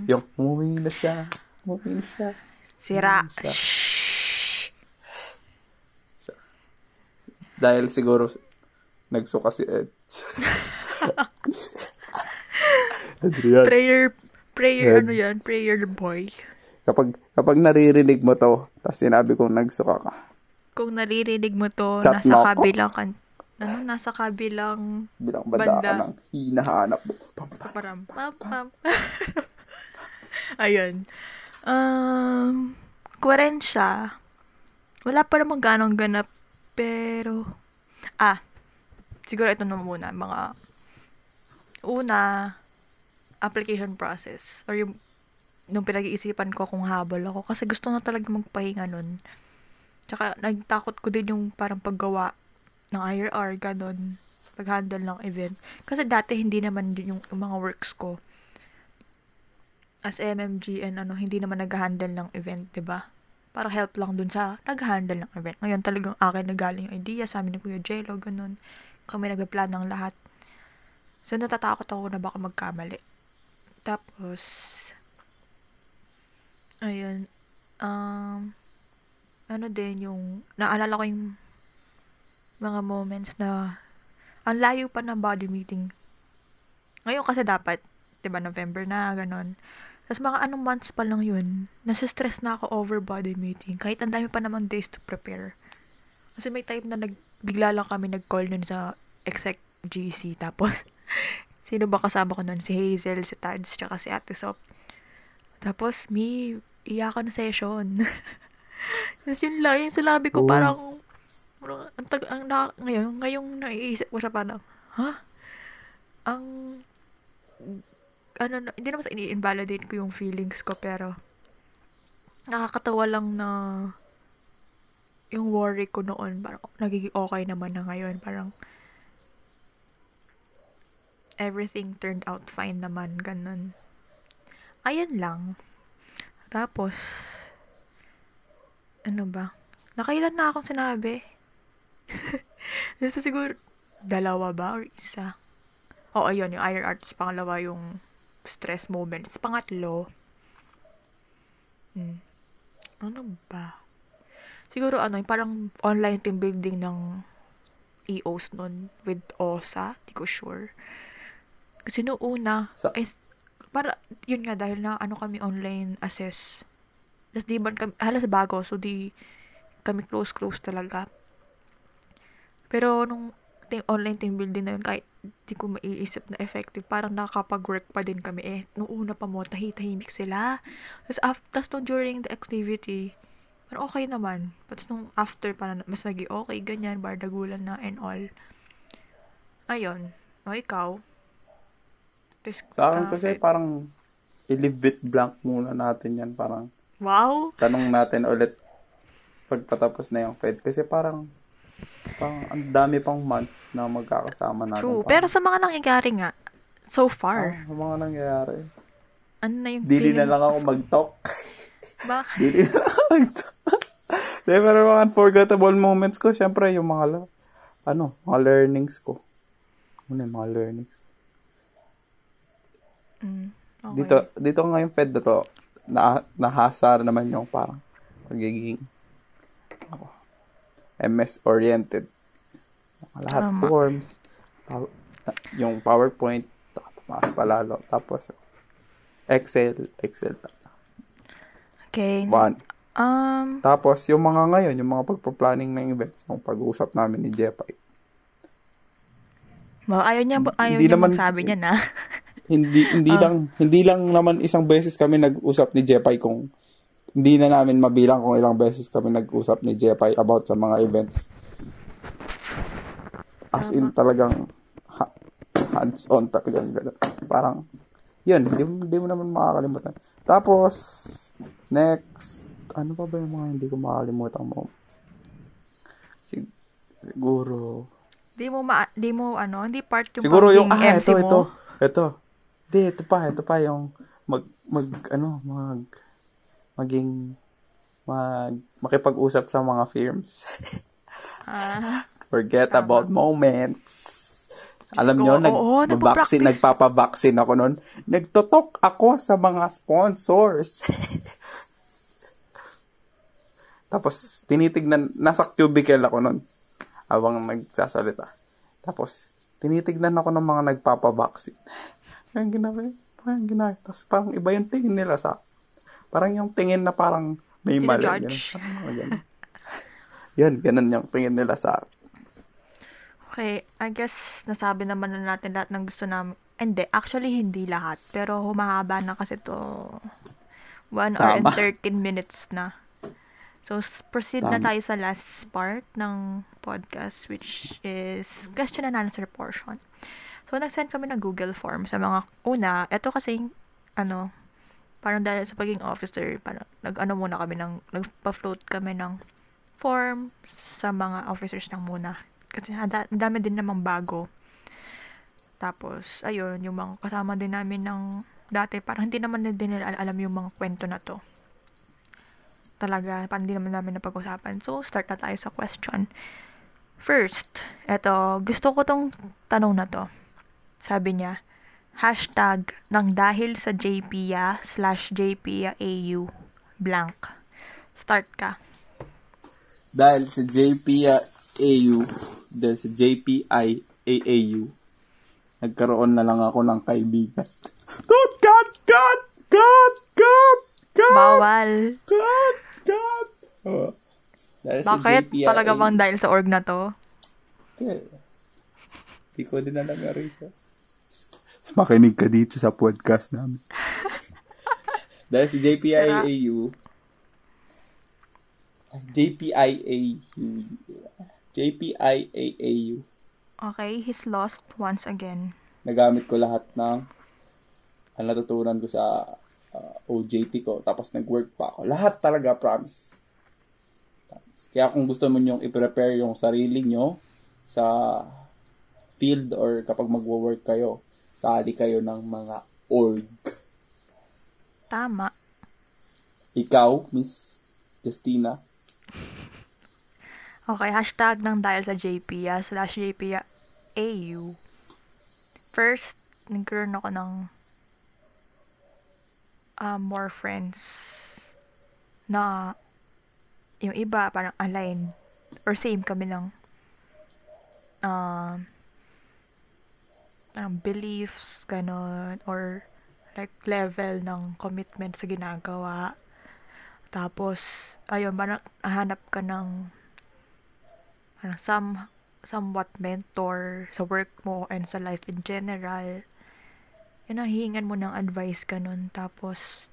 Yung umuwi na siya. Umuwi na siya.
Sira.
siya.
Shh.
Dahil siguro nagsuka si Ed. Adrian.
Prayer, prayer,
Heads.
ano yan? Prayer boy.
kapag kapag naririnig mo to, tapos sinabi kong nagsuka ka.
Kung naririnig mo to,
Chat
nasa kabilang kan ano, nasa kabilang
Bilang banda,
Banda.
ng hinahanap mo. Pam, pam.
param pam pam. Ayun. Um, Querensya. Wala pa namang ganong ganap, pero, ah, siguro ito na muna, mga, una, application process, or yung, nung pinag-iisipan ko kung habol ako, kasi gusto na talaga magpahinga nun. Tsaka, nagtakot ko din yung parang paggawa ng IRR, ganon, pag-handle ng event. Kasi dati hindi naman din yung, yung mga works ko as MMG and ano, hindi naman nag-handle ng event, 'di ba? Para help lang dun sa nag-handle ng event. Ngayon talagang akin na galing yung idea sa amin ni Kuya Jello, ganun. Kami nagpe-plan ng lahat. So, natatakot ako na baka magkamali. Tapos, ayun, um, ano din yung, naalala ko yung mga moments na ang layo pa ng body meeting. Ngayon kasi dapat, 'di ba November na, ganon. Tapos mga anong months pa lang yun, nasa-stress na ako over body meeting. Kahit ang dami pa naman days to prepare. Kasi may time na nag, bigla lang kami nag-call nun sa exec GC. Tapos, sino ba kasama ko nun? Si Hazel, si Tads, tsaka si Ate Sop. Tapos, me, iyakan session. Tapos yun lang, yung sinabi ko
Oh.
parang, parang ang tag, ang na, ngayon, ngayong naiisip ko siya parang, ha? Ang, ano, hindi naman sa ini-invalidate ko yung feelings ko, pero, nakakatawa lang na, yung worry ko noon, parang nagiging okay naman na ngayon. Parang, everything turned out fine naman, ganun. Ayun lang. Tapos, ano ba? Nakailan na akong sinabi? Nasa siguro, dalawa ba or isa? Oo, ayun, yung iron arts, pangalawa yung stress moments. Pangatlo, hmm, ano ba? Siguro ano, yung parang online team building ng EOS nun with OSA. Di ko sure. Kasi noong una,
Sa-
is, para, yun nga, dahil na ano kami online assess. Tapos di ba kami, halos bago, so di kami close-close talaga. Pero nung team, online team building na yun, kahit di ko maiisip na effective, parang nakakapag-work pa din kami. Eh, nung una pa mo, tahi-tahimik sila. Tapos, af- tapos nung during the activity, parang okay naman. Tapos nung after, parang mas naging okay, ganyan, bardagulan na and all. Ayun. O, ikaw? Tapos,
Sa akin kasi parang i-leave it blank muna natin yan. Parang
Wow!
tanong natin ulit pagpatapos na yung Fed. Kasi parang parang ang dami pang months na magkakasama natin.
True.
Parang,
Pero sa mga nangyayari nga, so far,
ah, ang mga nangyayari.
ano na yung
Dili na lang ako mag-talk.
Ba?
Dili na lang ako mag-talk. Pero mga unforgettable moments ko, syempre yung mga, la- ano, mga learnings ko. Ano yung mga learnings
Mm, okay.
Dito, dito ngayon Fed na to, na, nahasa naman yung parang pagiging MS-oriented. Lahat
Tama.
forms, yung PowerPoint, tumaas pa lalo. Tapos, Excel, Excel.
Okay.
One.
Um,
Tapos, yung mga ngayon, yung mga pagpa-planning ng events, yung pag-uusap namin ni Jepay.
well, ayaw niya, ayaw
Hindi
niya
naman-
magsabi niya na.
Hindi hindi
Ah.
lang hindi lang naman isang beses kami nag-usap ni Jepay kung hindi na namin mabilang kung ilang beses kami nag-usap ni Jepay about sa mga events. As in talagang ha- hands-on talagang gano'n. Parang yun, hindi, mo- hindi mo naman makakalimutan. Tapos next, ano pa ba yung mga hindi ko makakalimutan mo? Sig- siguro
Di mo ma, di mo ano, hindi part yung
Siguro yung, ah,
MC
ito,
mo.
ito, ito. Hindi, ito pa, ito pa yung mag, mag, ano, mag, maging, mag, makipag-usap sa mga firms.
Ah,
Forget
Tama.
about moments. Alam nyo, nag,
oo,
vaccine, nagpapabaksin ako nun. Nagtotok ako sa mga sponsors. Tapos, tinitignan, nasa cubicle ako nun. Habang nagsasalita. Tapos, tinitignan ako ng mga nagpapabaksin. Parang ginawa, parang ginawa. Tapos, parang iba yung tingin nila sa, parang yung tingin na parang may mali.
Ginajudge.
Ganun. Mga ganun. Yan, ganun yung tingin nila sa
okay, I guess nasabi naman na natin lahat ng gusto namin. Hindi, actually hindi lahat. Pero humahaba na kasi to 1 hour and
Tama.
13 minutes na. So, proceed na
Tama.
tayo sa last part ng podcast, which is question and answer portion. So, nag-send kami ng Google Form sa mga, una, ito kasi, ano, parang dahil sa pagiging officer, parang nag-ano muna kami ng, nagpa-float kami ng form sa mga officers lang muna. Kasi ang da- dami din namang bago. Tapos, ayun, yung mga kasama din namin ng dati, parang hindi naman na din nila alam yung mga kwento na to. Talaga, parang hindi naman namin napag-usapan. So, start na tayo sa question. First, eto, gusto ko tong tanong na to. Sabi niya, hashtag nang dahil sa JPIA slash JPIA AU blank. Start ka.
dahil sa JPAU, dahil sa JPI AAU, nagkaroon na lang ako ng kaibigan. Cut, cut, cut, cut, cut, cut,
Bawal.
cut, cut. Oh. Dahil sa
Bakit?
JPIA,
Talaga bang dahil sa org na to?
Hindi ko din alam yung reason. Makinig ka dito sa podcast namin. Dahil si JPIAU, JPIAU, JPIAAU,
Okay, he's lost once again.
nagamit ko lahat ng ang natutunan ko sa uh, OJT ko. Tapos nag-work pa ako. Lahat talaga, promise. Kaya kung gusto mo nyong i-prepare yung sarili nyo sa field or kapag magwo-work kayo, sali kayo ng mga org.
Tama.
Ikaw, Miss Justina,
Okay, hashtag ng dahil sa JPIA slash JPIA AU. First, nagkaroon ako ng uh, more friends na yung iba parang aligned or same kami lang um parang beliefs ganon or like level ng commitment sa ginagawa. Tapos ayun parang hanap ka ng parang some somewhat mentor sa work mo and sa life in general. Yun hihingan mo ng advice ganun. Tapos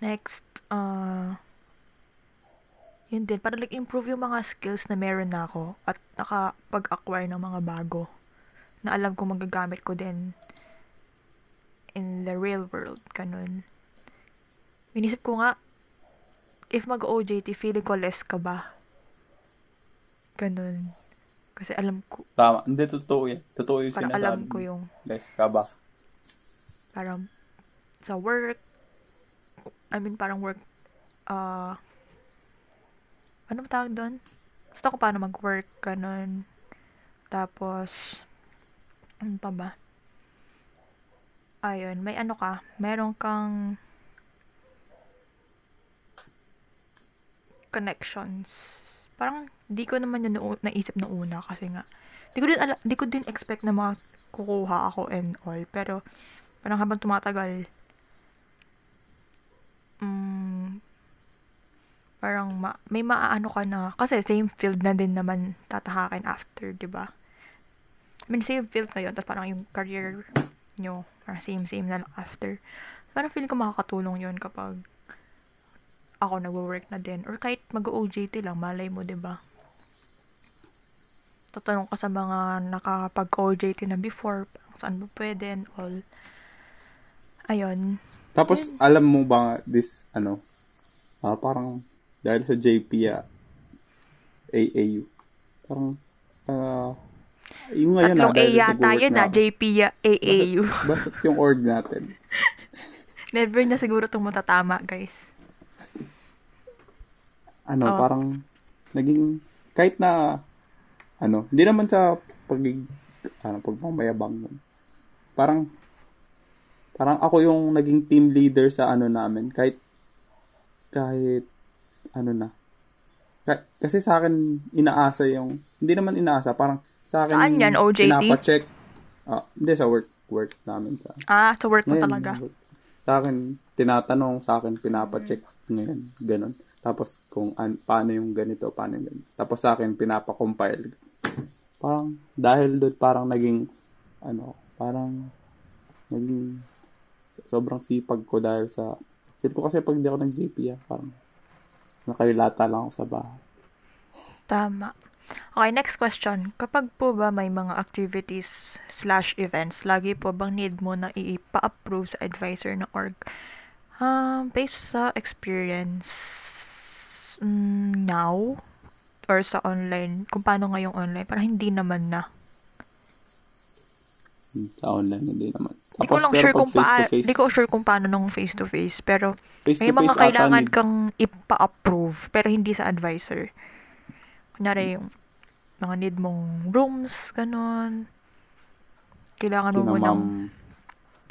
next uh, yun din, para like improve yung mga skills na meron na ako at nakapag-acquire ng mga bago na alam ko magagamit ko din in the real world, ganun. Inisip ko nga, if mag-OJT, feeling ko less ka ba? Ganun. Kasi alam ko,
tama. Hindi, totoo yan. Totoo yung sinasabi.
alam ko yung,
Les, ka ba?
parang, sa work, I mean, parang work, uh, ano ba tawag doon? Gusto ko paano mag-work, ganun. Tapos, ano pa ba? Ayun, may ano ka, meron kang connections. Parang, di ko naman yun naisip na una kasi nga, di ko din, ala- di ko din expect na makukuha ako and all. Pero, parang habang tumatagal, mm, parang ma- may maaano ka na, kasi same field na din naman tatahakin after, di ba? I mean, same field na yun, tapos parang yung career nyo, parang same-same na lang after. Parang feeling ko makakatulong yun kapag ako nag-work na din. Or kahit mag-OJT lang, malay mo, ba? Tatanong ka sa mga nakapag-OJT na before, saan mo pwede and all. Ayun.
Tapos, alam mo ba this, ano, ah, parang, dahil sa JP, ah, AAU, parang, ah, yung ngayon
Tatlong A yata yun
na
na. JP AAU.
Basta yung org natin.
Never na siguro itong matatama, guys.
Ano,
Oh.
parang, naging, kahit na, ano, hindi naman sa pagig, ano, pagmamayabang. Parang, parang ako yung naging team leader sa ano namin. Kahit, kahit, ano na. Ka- kasi sa akin, inaasa yung, hindi naman inaasa, parang, sa akin,
Saan yan, OJT?
Pinapacheck. Ah, hindi, sa work, work namin. Sa,
Ah, sa work mo talaga.
Sa akin, tinatanong, sa akin, pinapacheck ngayon. Ganon. Tapos, kung an, paano yung ganito, paano yung ganito. Tapos sa akin, pinapakompile. Parang, dahil doon, parang naging, ano, parang, naging, sobrang sipag ko dahil sa, feel ko kasi pag di ako nag-JP, ah, parang, nakailata lang ako sa bahay.
Tama. Okay, next question. Kapag po ba may mga activities slash events, lagi po bang need mo na ipa-approve sa advisor ng org? Um, based sa experience mm, now or sa online, kung paano ngayong online, parang hindi naman na.
Sa online, hindi naman.
Hindi ko lang sure kung paano,
face-to-face,
hindi ko sure kung paano nung face to face, pero
face-to-face
may mga kailangan kang ipa-approve, pero hindi sa advisor. Kunyari yung mga need mong rooms, ganun. Kailangan mo
Sina
mo ng...
ma'am,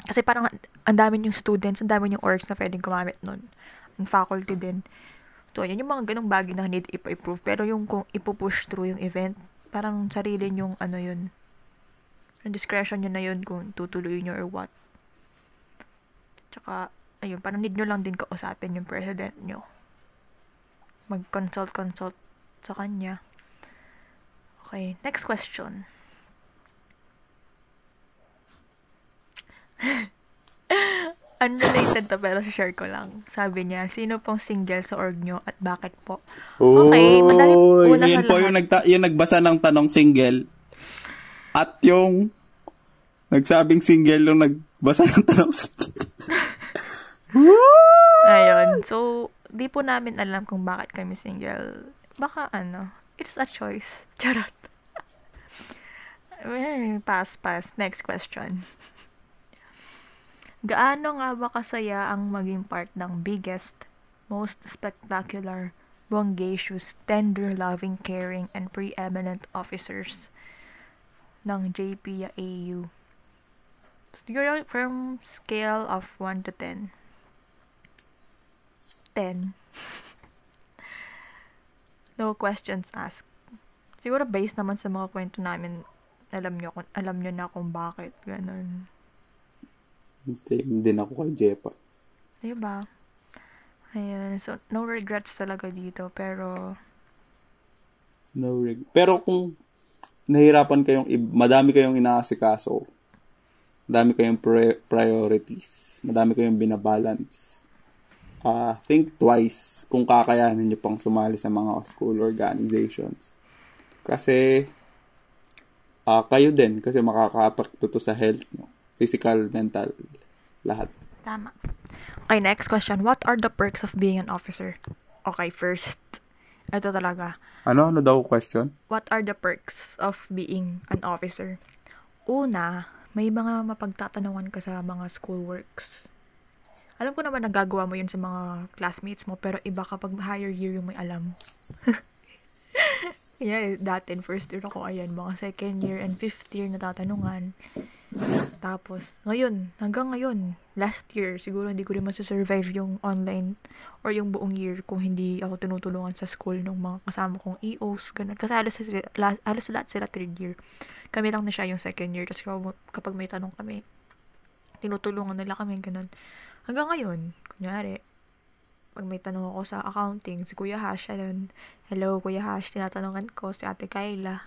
Kasi parang ang dami yung students, ang dami yung orgs na pwedeng gumamit nun. Ang faculty din. So, yun yung mga ganong bagay na need ipa-approve. Pero yung kung ipupush through yung event, parang sarili yung ano yun. Yung discretion nyo na yun kung tutuloy nyo or what. Tsaka, ayun, parang need nyo lang din kausapin yung president nyo. mag-consult-consult sa kanya. Okay, next question. Unrelated to pero share ko lang. Sabi niya, sino pong single sa org nyo at bakit po? Okay, madami
Uy,
una
yun
sa
po
lahat.
yung, nagta- yung nagbasa ng tanong single. At yung nagsabing single yung nagbasa ng tanong single.
Ayun. So, di po namin alam kung bakit kami single. Baka ano, it's a choice. Charot. Pass, pass. Next question. Gaano nga ba kasaya ang maging part ng biggest, most spectacular, bongacious, tender, loving, caring, and preeminent officers ng JP AU? Siguro from scale of 1 to 10. 10. no questions asked. Siguro based naman sa mga kwento namin, alam nyo, alam nyo na kung bakit. Ganun.
Same din ako kay Jepa.
Diba? Ayun. So, no regrets talaga dito. Pero,
No reg- Pero kung nahirapan kayong, i- madami kayong inaasikaso, madami kayong pri- priorities, madami kayong binabalance, ah think twice kung kakayanin nyo pang sumali sa mga school organizations. Kasi, ah kayo din, kasi makaka-apekto to sa health nyo. Physical, mental, lahat.
tama. Okay, next question. What are the perks of being an officer? Okay, first. Ito talaga.
Ano? Ano daw question?
What are the perks of being an officer? Una, may mga mapagtatanungan ka sa mga schoolworks. Alam ko naman nagagawa mo yun sa mga classmates mo, pero iba kapag higher year yung may alam. yeah, dati in first year ako, ayan, mga second year and fifth year na tatanungan. Tapos, ngayon, hanggang ngayon, last year, siguro hindi ko rin masusurvive yung online or yung buong year kung hindi ako tinutulungan sa school ng mga kasama kong EOs, ganun. Kasi la- halos lahat sila third year. Kami lang na siya yung second year. Tapos kapag may tanong kami, tinutulungan nila kami, ganun. Hanggang ngayon, kunyari, pag may tanong ako sa accounting, si Kuya Hash, ayun, hello Kuya Hash, tinatanungan ko si Ate Kayla.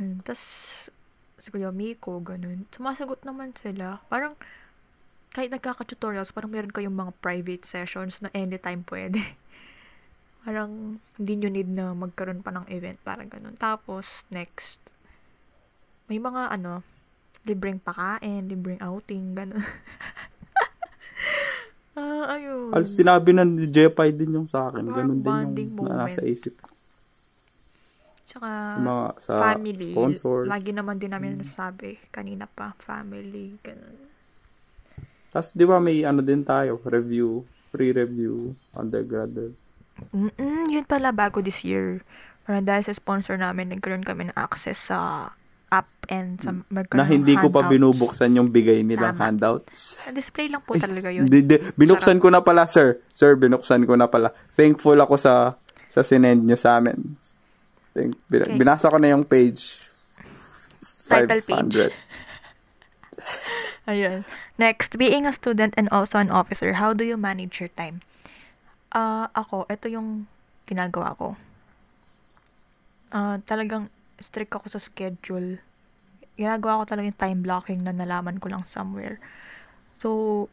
Ayun, Tapos, si Kuya Miko, ganun. Sumasagot naman sila. Parang, kahit nagkaka-tutorials, parang meron kayong mga private sessions na anytime pwede. parang, hindi nyo need na magkaroon pa ng event, parang ganun. Tapos, next, may mga, ano, libreng pakain, libreng outing, ganun. ah, ayun.
Al sinabi na ni Jepay din yung sa akin.
Parang
Ganun din
bonding
yung na nasa
moment.
isip ko.
Tsaka,
Mga sa
family.
sponsors.
Lagi naman din namin nasasabi. Kanina pa, family, ganun.
Tapos, di ba may ano din tayo, review, free review, undergraduate.
Mm-mm, yun pala bago this year. Or dahil sa sponsor namin, nagkaroon kami ng access sa app and sa magkaroon
Na hindi ko pa
handouts.
binubuksan yung bigay nilang
Tama.
handouts.
Na-display lang po talaga yun.
Di, di, binuksan ko na pala, sir. Sir, binuksan ko na pala. Thankful ako sa sa sinend nyo sa amin. Thank, bin-
Okay.
Binasa ko na yung page.
Title page.
500.
Ayun. Next, being a student and also an officer, how do you manage your time? Ah, ako, ito yung ginagawa ko. Ah, talagang strict ako sa schedule. Ginagawa ko talaga yung time blocking na nalaman ko lang somewhere. So,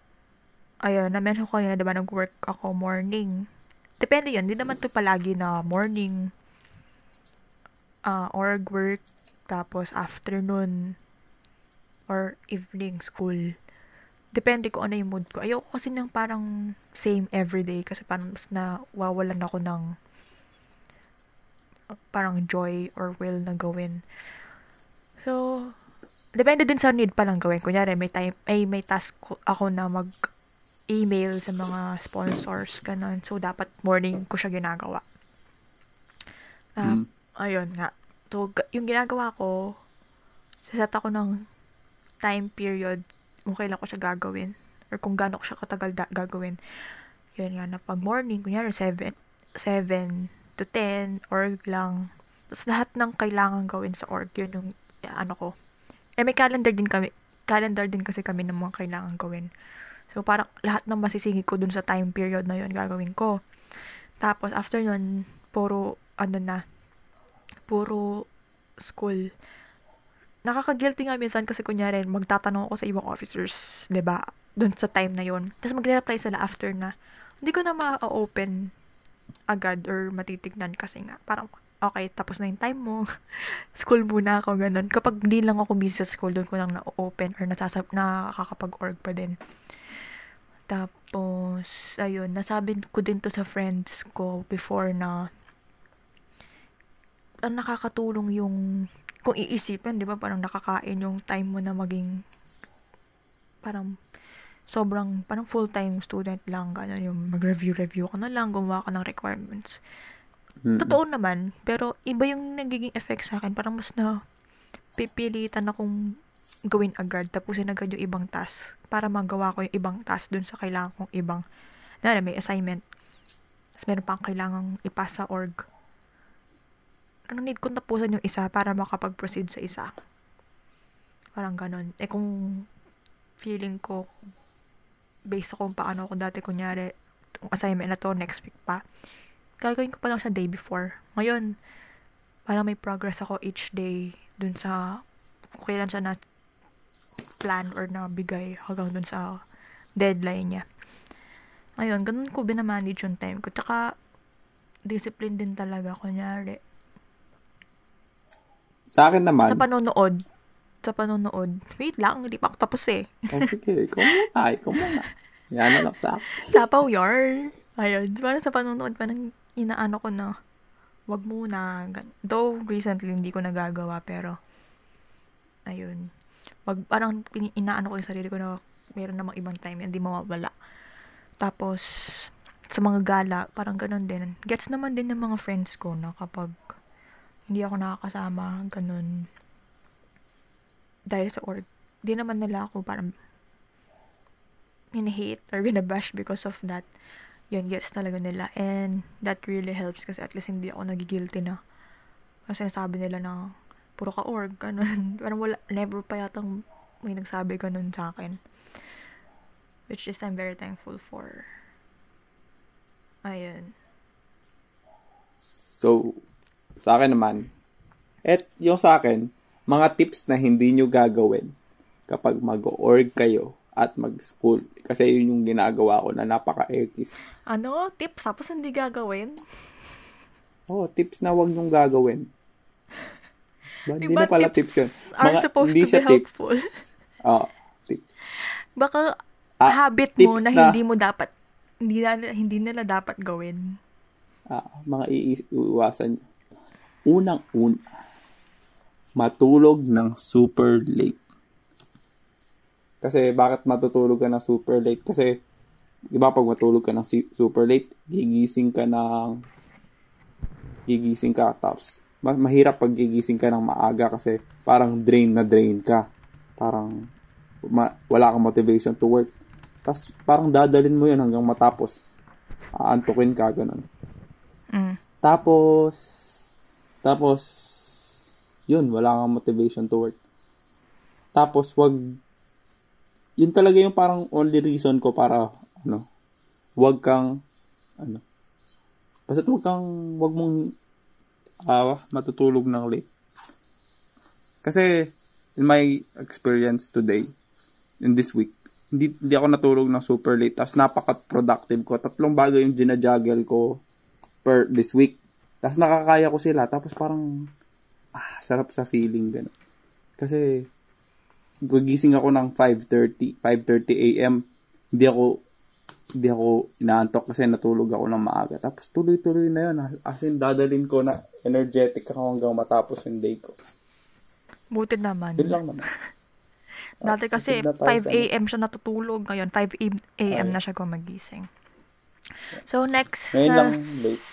ayun, na-mention ko kanina, diba, nag-work ako morning. Depende yun, hindi naman to palagi na morning, ah, org work, tapos afternoon, or evening school. Depende ko ano yung mood ko. Ayoko kasi ng parang same everyday kasi parang mas nawawalan ako ng uh, parang joy or will na gawin. So, depende din sa need pa lang gawin. Kunyari, may time, ay may task ko- ako na mag email sa mga sponsors, ganun. So, dapat morning ko siya ginagawa. Ah,
Mm.
Ayun nga. So, yung ginagawa ko, set ako ng time period kung kailan ko siya gagawin or kung gaano ko siya katagal da- gagawin. Yun nga, na pag morning, kunyari 7, 7 to 10, org lang. Tapos lahat ng kailangan gawin sa org, yun yung ano ko. Eh, may calendar din kami, calendar din kasi kami ng mga kailangan gawin. So, parang lahat ng masisingit ko dun sa time period na yun gagawin ko. Tapos, after nun, puro, ano na, puro school. Nakaka-guilty nga minsan kasi kunyari, magtatanong ako sa ibang officers, ba Doon sa time na yon Tapos magre-reply sila after na, hindi ko na ma-open agad or matitignan kasi nga, parang, okay, tapos na yung time mo. school muna ako, ganun. Kapag hindi lang ako busy sa school, doon ko lang na-open or nasasab nakakapag-org pa din. Tapos, ayun, nasabi ko din to sa friends ko before na ang nakakatulong yung kung iisipin, 'di ba, parang nakakain yung time mo na maging parang sobrang parang full-time student lang ganun yung mag-review-review ka na lang, gumawa ka ng requirements. Mm-hmm. Totoo naman, pero iba yung nagiging effect sa akin, parang mas na pipilitan akong gawin agad, tapusin agad yung ibang task para magawa ko yung ibang task dun sa kailangan kong ibang, na may assignment. Tapos meron pang kailangang ipasa org. Ano need kong tapusan yung isa para makapag-proceed sa isa? Parang ganon. Eh kung feeling ko, based kung paano ako dati, kunyari, yung assignment na to next week pa, gagawin ko pa lang siya day before. Ngayon, parang may progress ako each day dun sa kailan siya na plan or nabigay hanggang dun sa deadline niya. Ayun, ganun ko binamanage yung time ko. Tsaka, discipline din talaga, kunyari.
Sa akin naman.
Sa panonood. Sa panonood. Wait lang, hindi pa ako tapos eh.
oh, sige, ikaw muna, ikaw muna. Yan na lang sa
Sapaw yar. Ayun, parang sa panonood, parang inaano ko na, wag muna. Though, recently, hindi ko nagagawa, pero, ayun pag parang inaano ko yung sarili ko na meron namang ibang time, hindi mawawala. Tapos, sa mga gala, parang ganun din. Gets naman din ng mga friends ko na kapag hindi ako nakakasama, ganun. Dahil sa org, di naman nila ako parang hate or binabash because of that. Yun, gets talaga nila. And that really helps kasi at least hindi ako nagigilty na. Kasi nasabi nila na puro ka org, ganun. Parang wala, never pa yatang may nagsabi ganun sa akin. Which is I'm very thankful for. Ayun.
So, sa akin naman, et yung sa akin, mga tips na hindi nyo gagawin kapag mag-org kayo at mag-school. Kasi yun yung ginagawa ko na napaka-ekis.
Ano? Tips? Tapos hindi gagawin?
Oh, tips na wag nyong gagawin.
Ba, hindi na pala tips, tips yun. Are Mga, supposed
hindi
to be helpful.
Oo, oh, tips.
Baka ah, habit mo na, na hindi mo dapat hindi na, hindi nila dapat gawin.
Ah, mga iiwasan. Unang-una, matulog ng super late. Kasi bakit matutulog ka ng super late? Kasi, di ba pag matulog ka ng super late, gigising ka ng gigising ka tapos mahirap pag gigising ka ng maaga kasi parang drain na drain ka. Parang ma- wala kang motivation to work. Tapos parang dadalin mo yun hanggang matapos. Aantukin ka, ganun.
Mm.
Tapos, tapos, yun, wala kang motivation to work. Tapos, wag, yun talaga yung parang only reason ko para, ano, wag kang, ano, basta wag kang, wag mong uh, matutulog ng late. Kasi, in my experience today, in this week, hindi, hindi ako natulog ng super late. Tapos napaka-productive ko. Tatlong bagay yung ginajuggle ko per this week. Tapos nakakaya ko sila. Tapos parang, ah, sarap sa feeling. Ganun. Kasi, gugising ako ng 5.30, 5.30 a.m. Hindi ako hindi ako inaantok kasi natulog ako ng maaga. Tapos tuloy-tuloy na yun. As in, dadalin ko na energetic ako hanggang matapos yung day ko.
Buti naman.
Yun lang naman.
Dati kasi 5 a.m. siya natutulog. Ngayon, 5 a.m. na siya gumagising. So, next
Ngayon lang, late.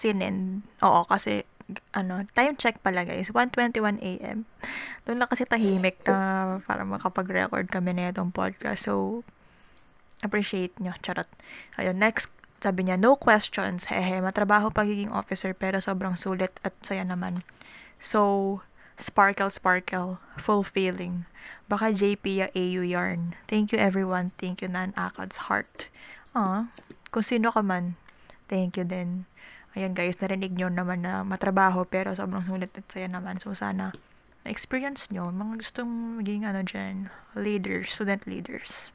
Sinin. Oo, kasi ano, time check pala guys. 1.21 a.m. Doon lang kasi tahimik na para makapag-record kami na itong podcast. So, appreciate nyo. Charot. Ayun, next, sabi niya, no questions. Hehe, matrabaho pagiging officer pero sobrang sulit at saya naman. So, sparkle, sparkle, fulfilling. Baka JP ya AU yarn. Thank you everyone. Thank you Nan Akad's heart. Ah, kung sino ka man, Thank you din. Ayun guys, narinig nyo naman na matrabaho pero sobrang sulit at saya naman. So sana na-experience nyo, mga gustong maging ano dyan, leaders, student leaders.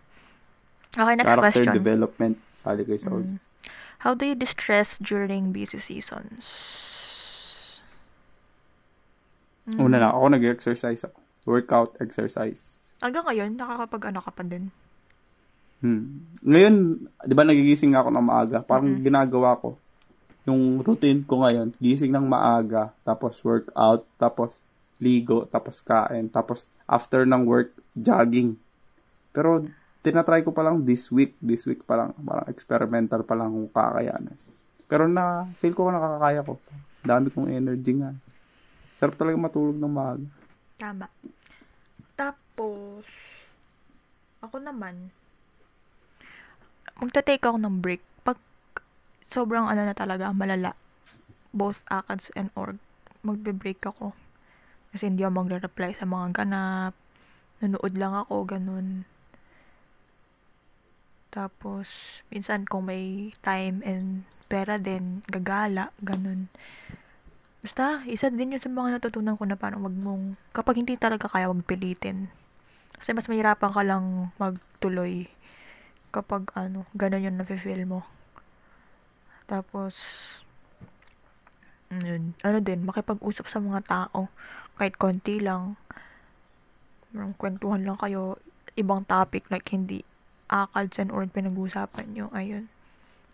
Okay, next
Character
question.
development. Sali kayo sa
Mm. How do you distress during busy seasons? Mm.
Una lang, ako nag-exercise ako. Workout, exercise.
Hanggang ngayon, nakakapag ano ka pa din.
Hmm. Ngayon, di ba nagigising ako ng maaga? Parang ginagawa ko. Yung routine ko ngayon, gising ng maaga, tapos workout, tapos ligo, tapos kain, tapos after ng work, jogging. Pero tinatry ko pa lang this week, this week pa lang, parang experimental pa lang kung kakayanan. Pero na, feel ko nakakaya ko. Dami kong energy nga. Sarap talaga matulog ng maaga.
Tama. Tapos, ako naman, magta-take ako ng break. Sobrang ano na talaga, malala, both ACADS and org, magbe-break ako. Kasi hindi ako magre-reply sa mga ganap. Nanood lang ako, ganun. Tapos, minsan kung may time and pera din, gagala, ganun. Basta, isa din yun sa mga natutunan ko na parang wag mong, kapag hindi talaga kaya, wag pilitin. Kasi mas mahirapan ka lang magtuloy kapag ano, ganun yung nafe-feel mo. Tapos, yun, ano din, makipag-usap sa mga tao. Kahit konti lang. Parang kwentuhan lang kayo. Ibang topic, like hindi ACADS and org pinag-uusapan nyo. Ayun.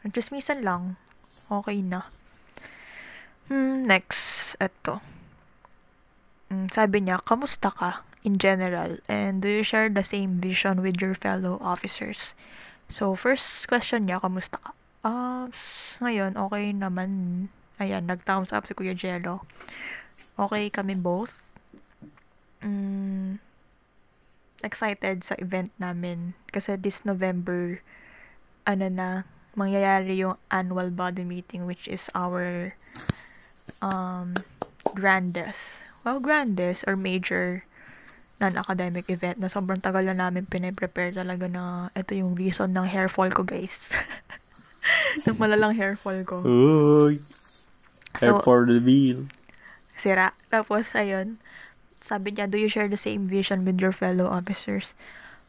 Just minsan lang, okay na. Hmm, next, eto. Hmm, sabi niya, kamusta ka in general? And do you share the same vision with your fellow officers? So, first question niya, kamusta ka? Ah, s- ngayon, okay naman. Ayan, nag-thumbs up si Kuya Jello. Okay kami both. Mm, excited sa event namin. Kasi this November, ano na, mangyayari yung annual body meeting which is our um, grandest, well, grandest or major non-academic event na sobrang tagal na namin pinaprepare talaga na ito yung reason ng hair fall ko, guys. ng malalang hair fall ko.
Uy!
So,
for the meal.
sira. Tapos, ayun, sabi niya, do you share the same vision with your fellow officers?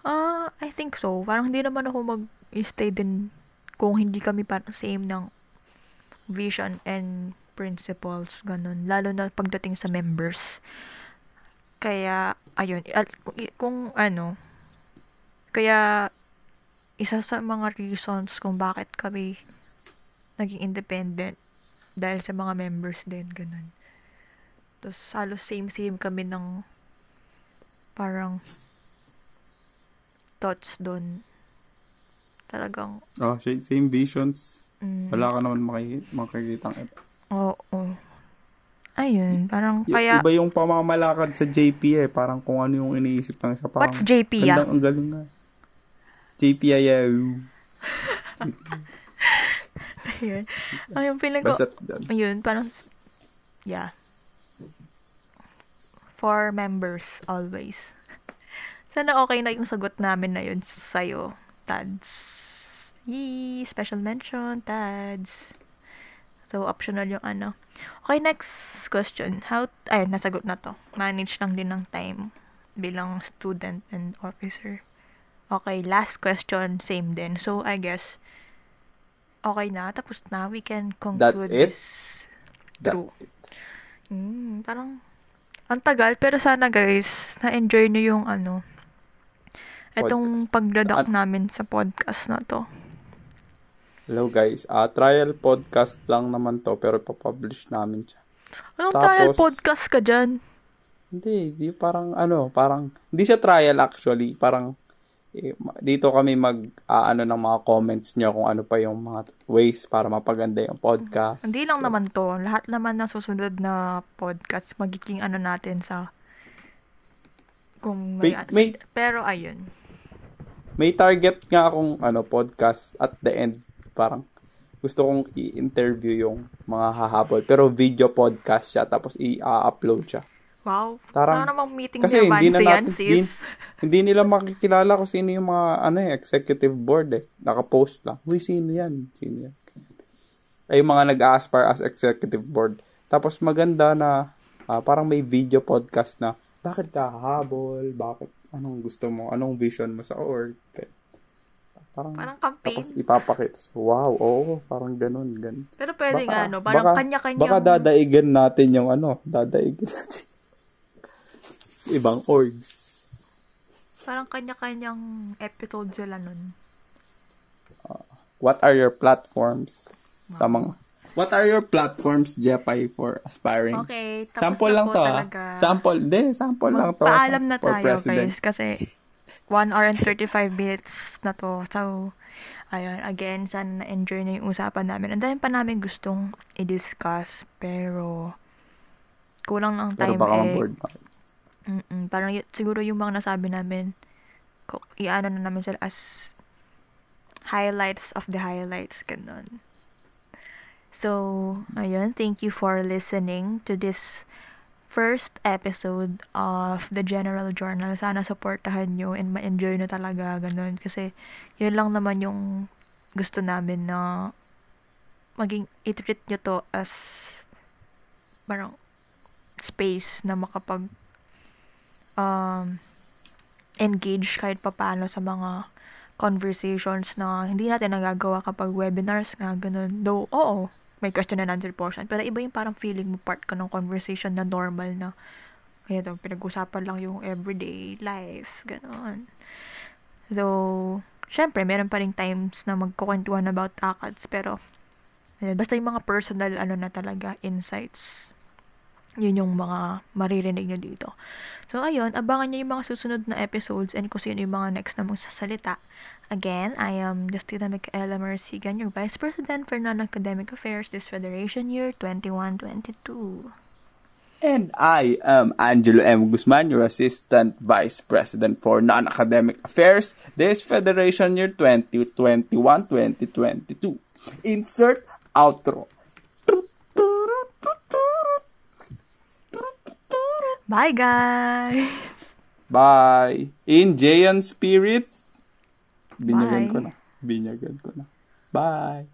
Ah, I think so. Parang hindi naman ako mag-stay din kung hindi kami parang same ng vision and principles, ganun. Lalo na pagdating sa members. Kaya, ayun, kung, kung ano, kaya, isa sa mga reasons kung bakit kami naging independent dahil sa mga members din, ganun. Tapos, halos same-same kami ng parang thoughts doon. Talagang,
Oh, same, same visions.
mm,
Wala ka naman maki- makikita.
oo. Ayun, parang,
Y-
kaya,
Iba yung pamamalakad sa JP eh. Parang kung ano yung iniisip ng isa. Parang,
what's JP, ah?
Ang galing nga. JP ayaw.
Ayun. Ayun, feeling ko,
Basta,
ayun, parang, yeah. For members, always. Sana okay na yung sagot namin na yun sa'yo, Tads. Yee! Special mention, Tads. So, optional yung ano. Okay, next question. How, ay, nasagot na to. Manage lang din ng time bilang student and officer. Okay, last question, same din. So, I guess, okay na, tapos na, we can conclude
it?
this
That's
through. Mm, parang, ang tagal, pero sana guys, na-enjoy nyo yung ano, etong pagdadak namin sa podcast na to.
Hello guys. Ah, trial podcast lang naman to pero ipapublish namin siya.
Anong
Tapos-
trial podcast ka dyan?
Hindi, di parang ano, parang hindi siya trial actually, parang dito kami mag aano ng mga comments niyo kung ano pa yung mga ways para mapaganda yung podcast.
Hindi lang naman to. Lahat naman ng susunod na podcast, magiging ano natin sa kung may,
May- may-
pero ayun.
May target nga akong ano podcast at the end, parang gusto kong i-interview yung mga hahabol pero video podcast siya tapos i-upload siya.
Wow.
Tarang-
ano namang meeting
Kasi hindi na
Vanessa yan,
natin,
sis?
hindi, hindi nila makikilala kung sino yung mga ano eh, executive board eh. Naka-post lang. Uy, sino yan? Sino yan? ay yung mga nag-aspire as executive board. Tapos maganda na ah, parang may video podcast na bakit ka hahabol, bakit, anong gusto mo, anong vision mo sa org. Parang,
Parang campaign.
tapos ipapakita. Wow, oo, parang ganun, ganun.
Pero pwede
Baka-
nga, no? Parang
baka-
kanya-kanyang...
Baka dadaigan natin yung ano, dadaigan natin. Ibang orgs.
Parang kanya-kanyang episode sila nun.
What are your platforms sa mga What are your platforms, Jepay, for aspiring?
Okay, tapos
Sample
na
lang
po
to, ah.
talaga.
Sample, hindi, sample lang to.
Paalam na tayo,
president.
guys. Kasi 1 hour and 35 minutes na to. So, ayun, again, sana na-enjoy na yung usapan namin. Ang dami pa namin gustong i-discuss, pero kulang ng
Pero
time
baka
eh.
ma-board na.
Mm-mm, parang y- siguro yung mga nasabi namin, iano na namin sila as highlights of the highlights, ganun. So, ayun, thank you for listening to this first episode of the General Journal. Sana supportahan nyo and ma-enjoy nyo talaga, ganun. Kasi, yun lang naman yung gusto namin na maging, i-treat nyo to as parang space na makapag um, engage kahit papano sa mga conversations na hindi natin nagagawa kapag webinars nga, ganun. Though, oo, may question and answer portion. Pero iba yung parang feeling mo part ka ng conversation na normal na kaya daw, pinag-usapan lang yung everyday life, ganun. So, syempre, meron pa rin times na magkukwentuhan about ACADS, pero, ayun, basta yung mga personal, ano na talaga, insights yun yung mga maririnig nyo dito. So, ayun, abangan nyo yung mga susunod na episodes and kung sino yung mga next na mong sasalita. Again, I am Justina Micaela Marsigan, your Vice President for Non-Academic Affairs this Federation Year 21-22.
And I am Angelo M. Guzman, your Assistant Vice President for Non-Academic Affairs this Federation Year 2021-2022. Insert outro.
Bye, guys!
Bye. In Jayan Spirit, binyagan
Bye.
ko na. Binyagan ko na. Bye.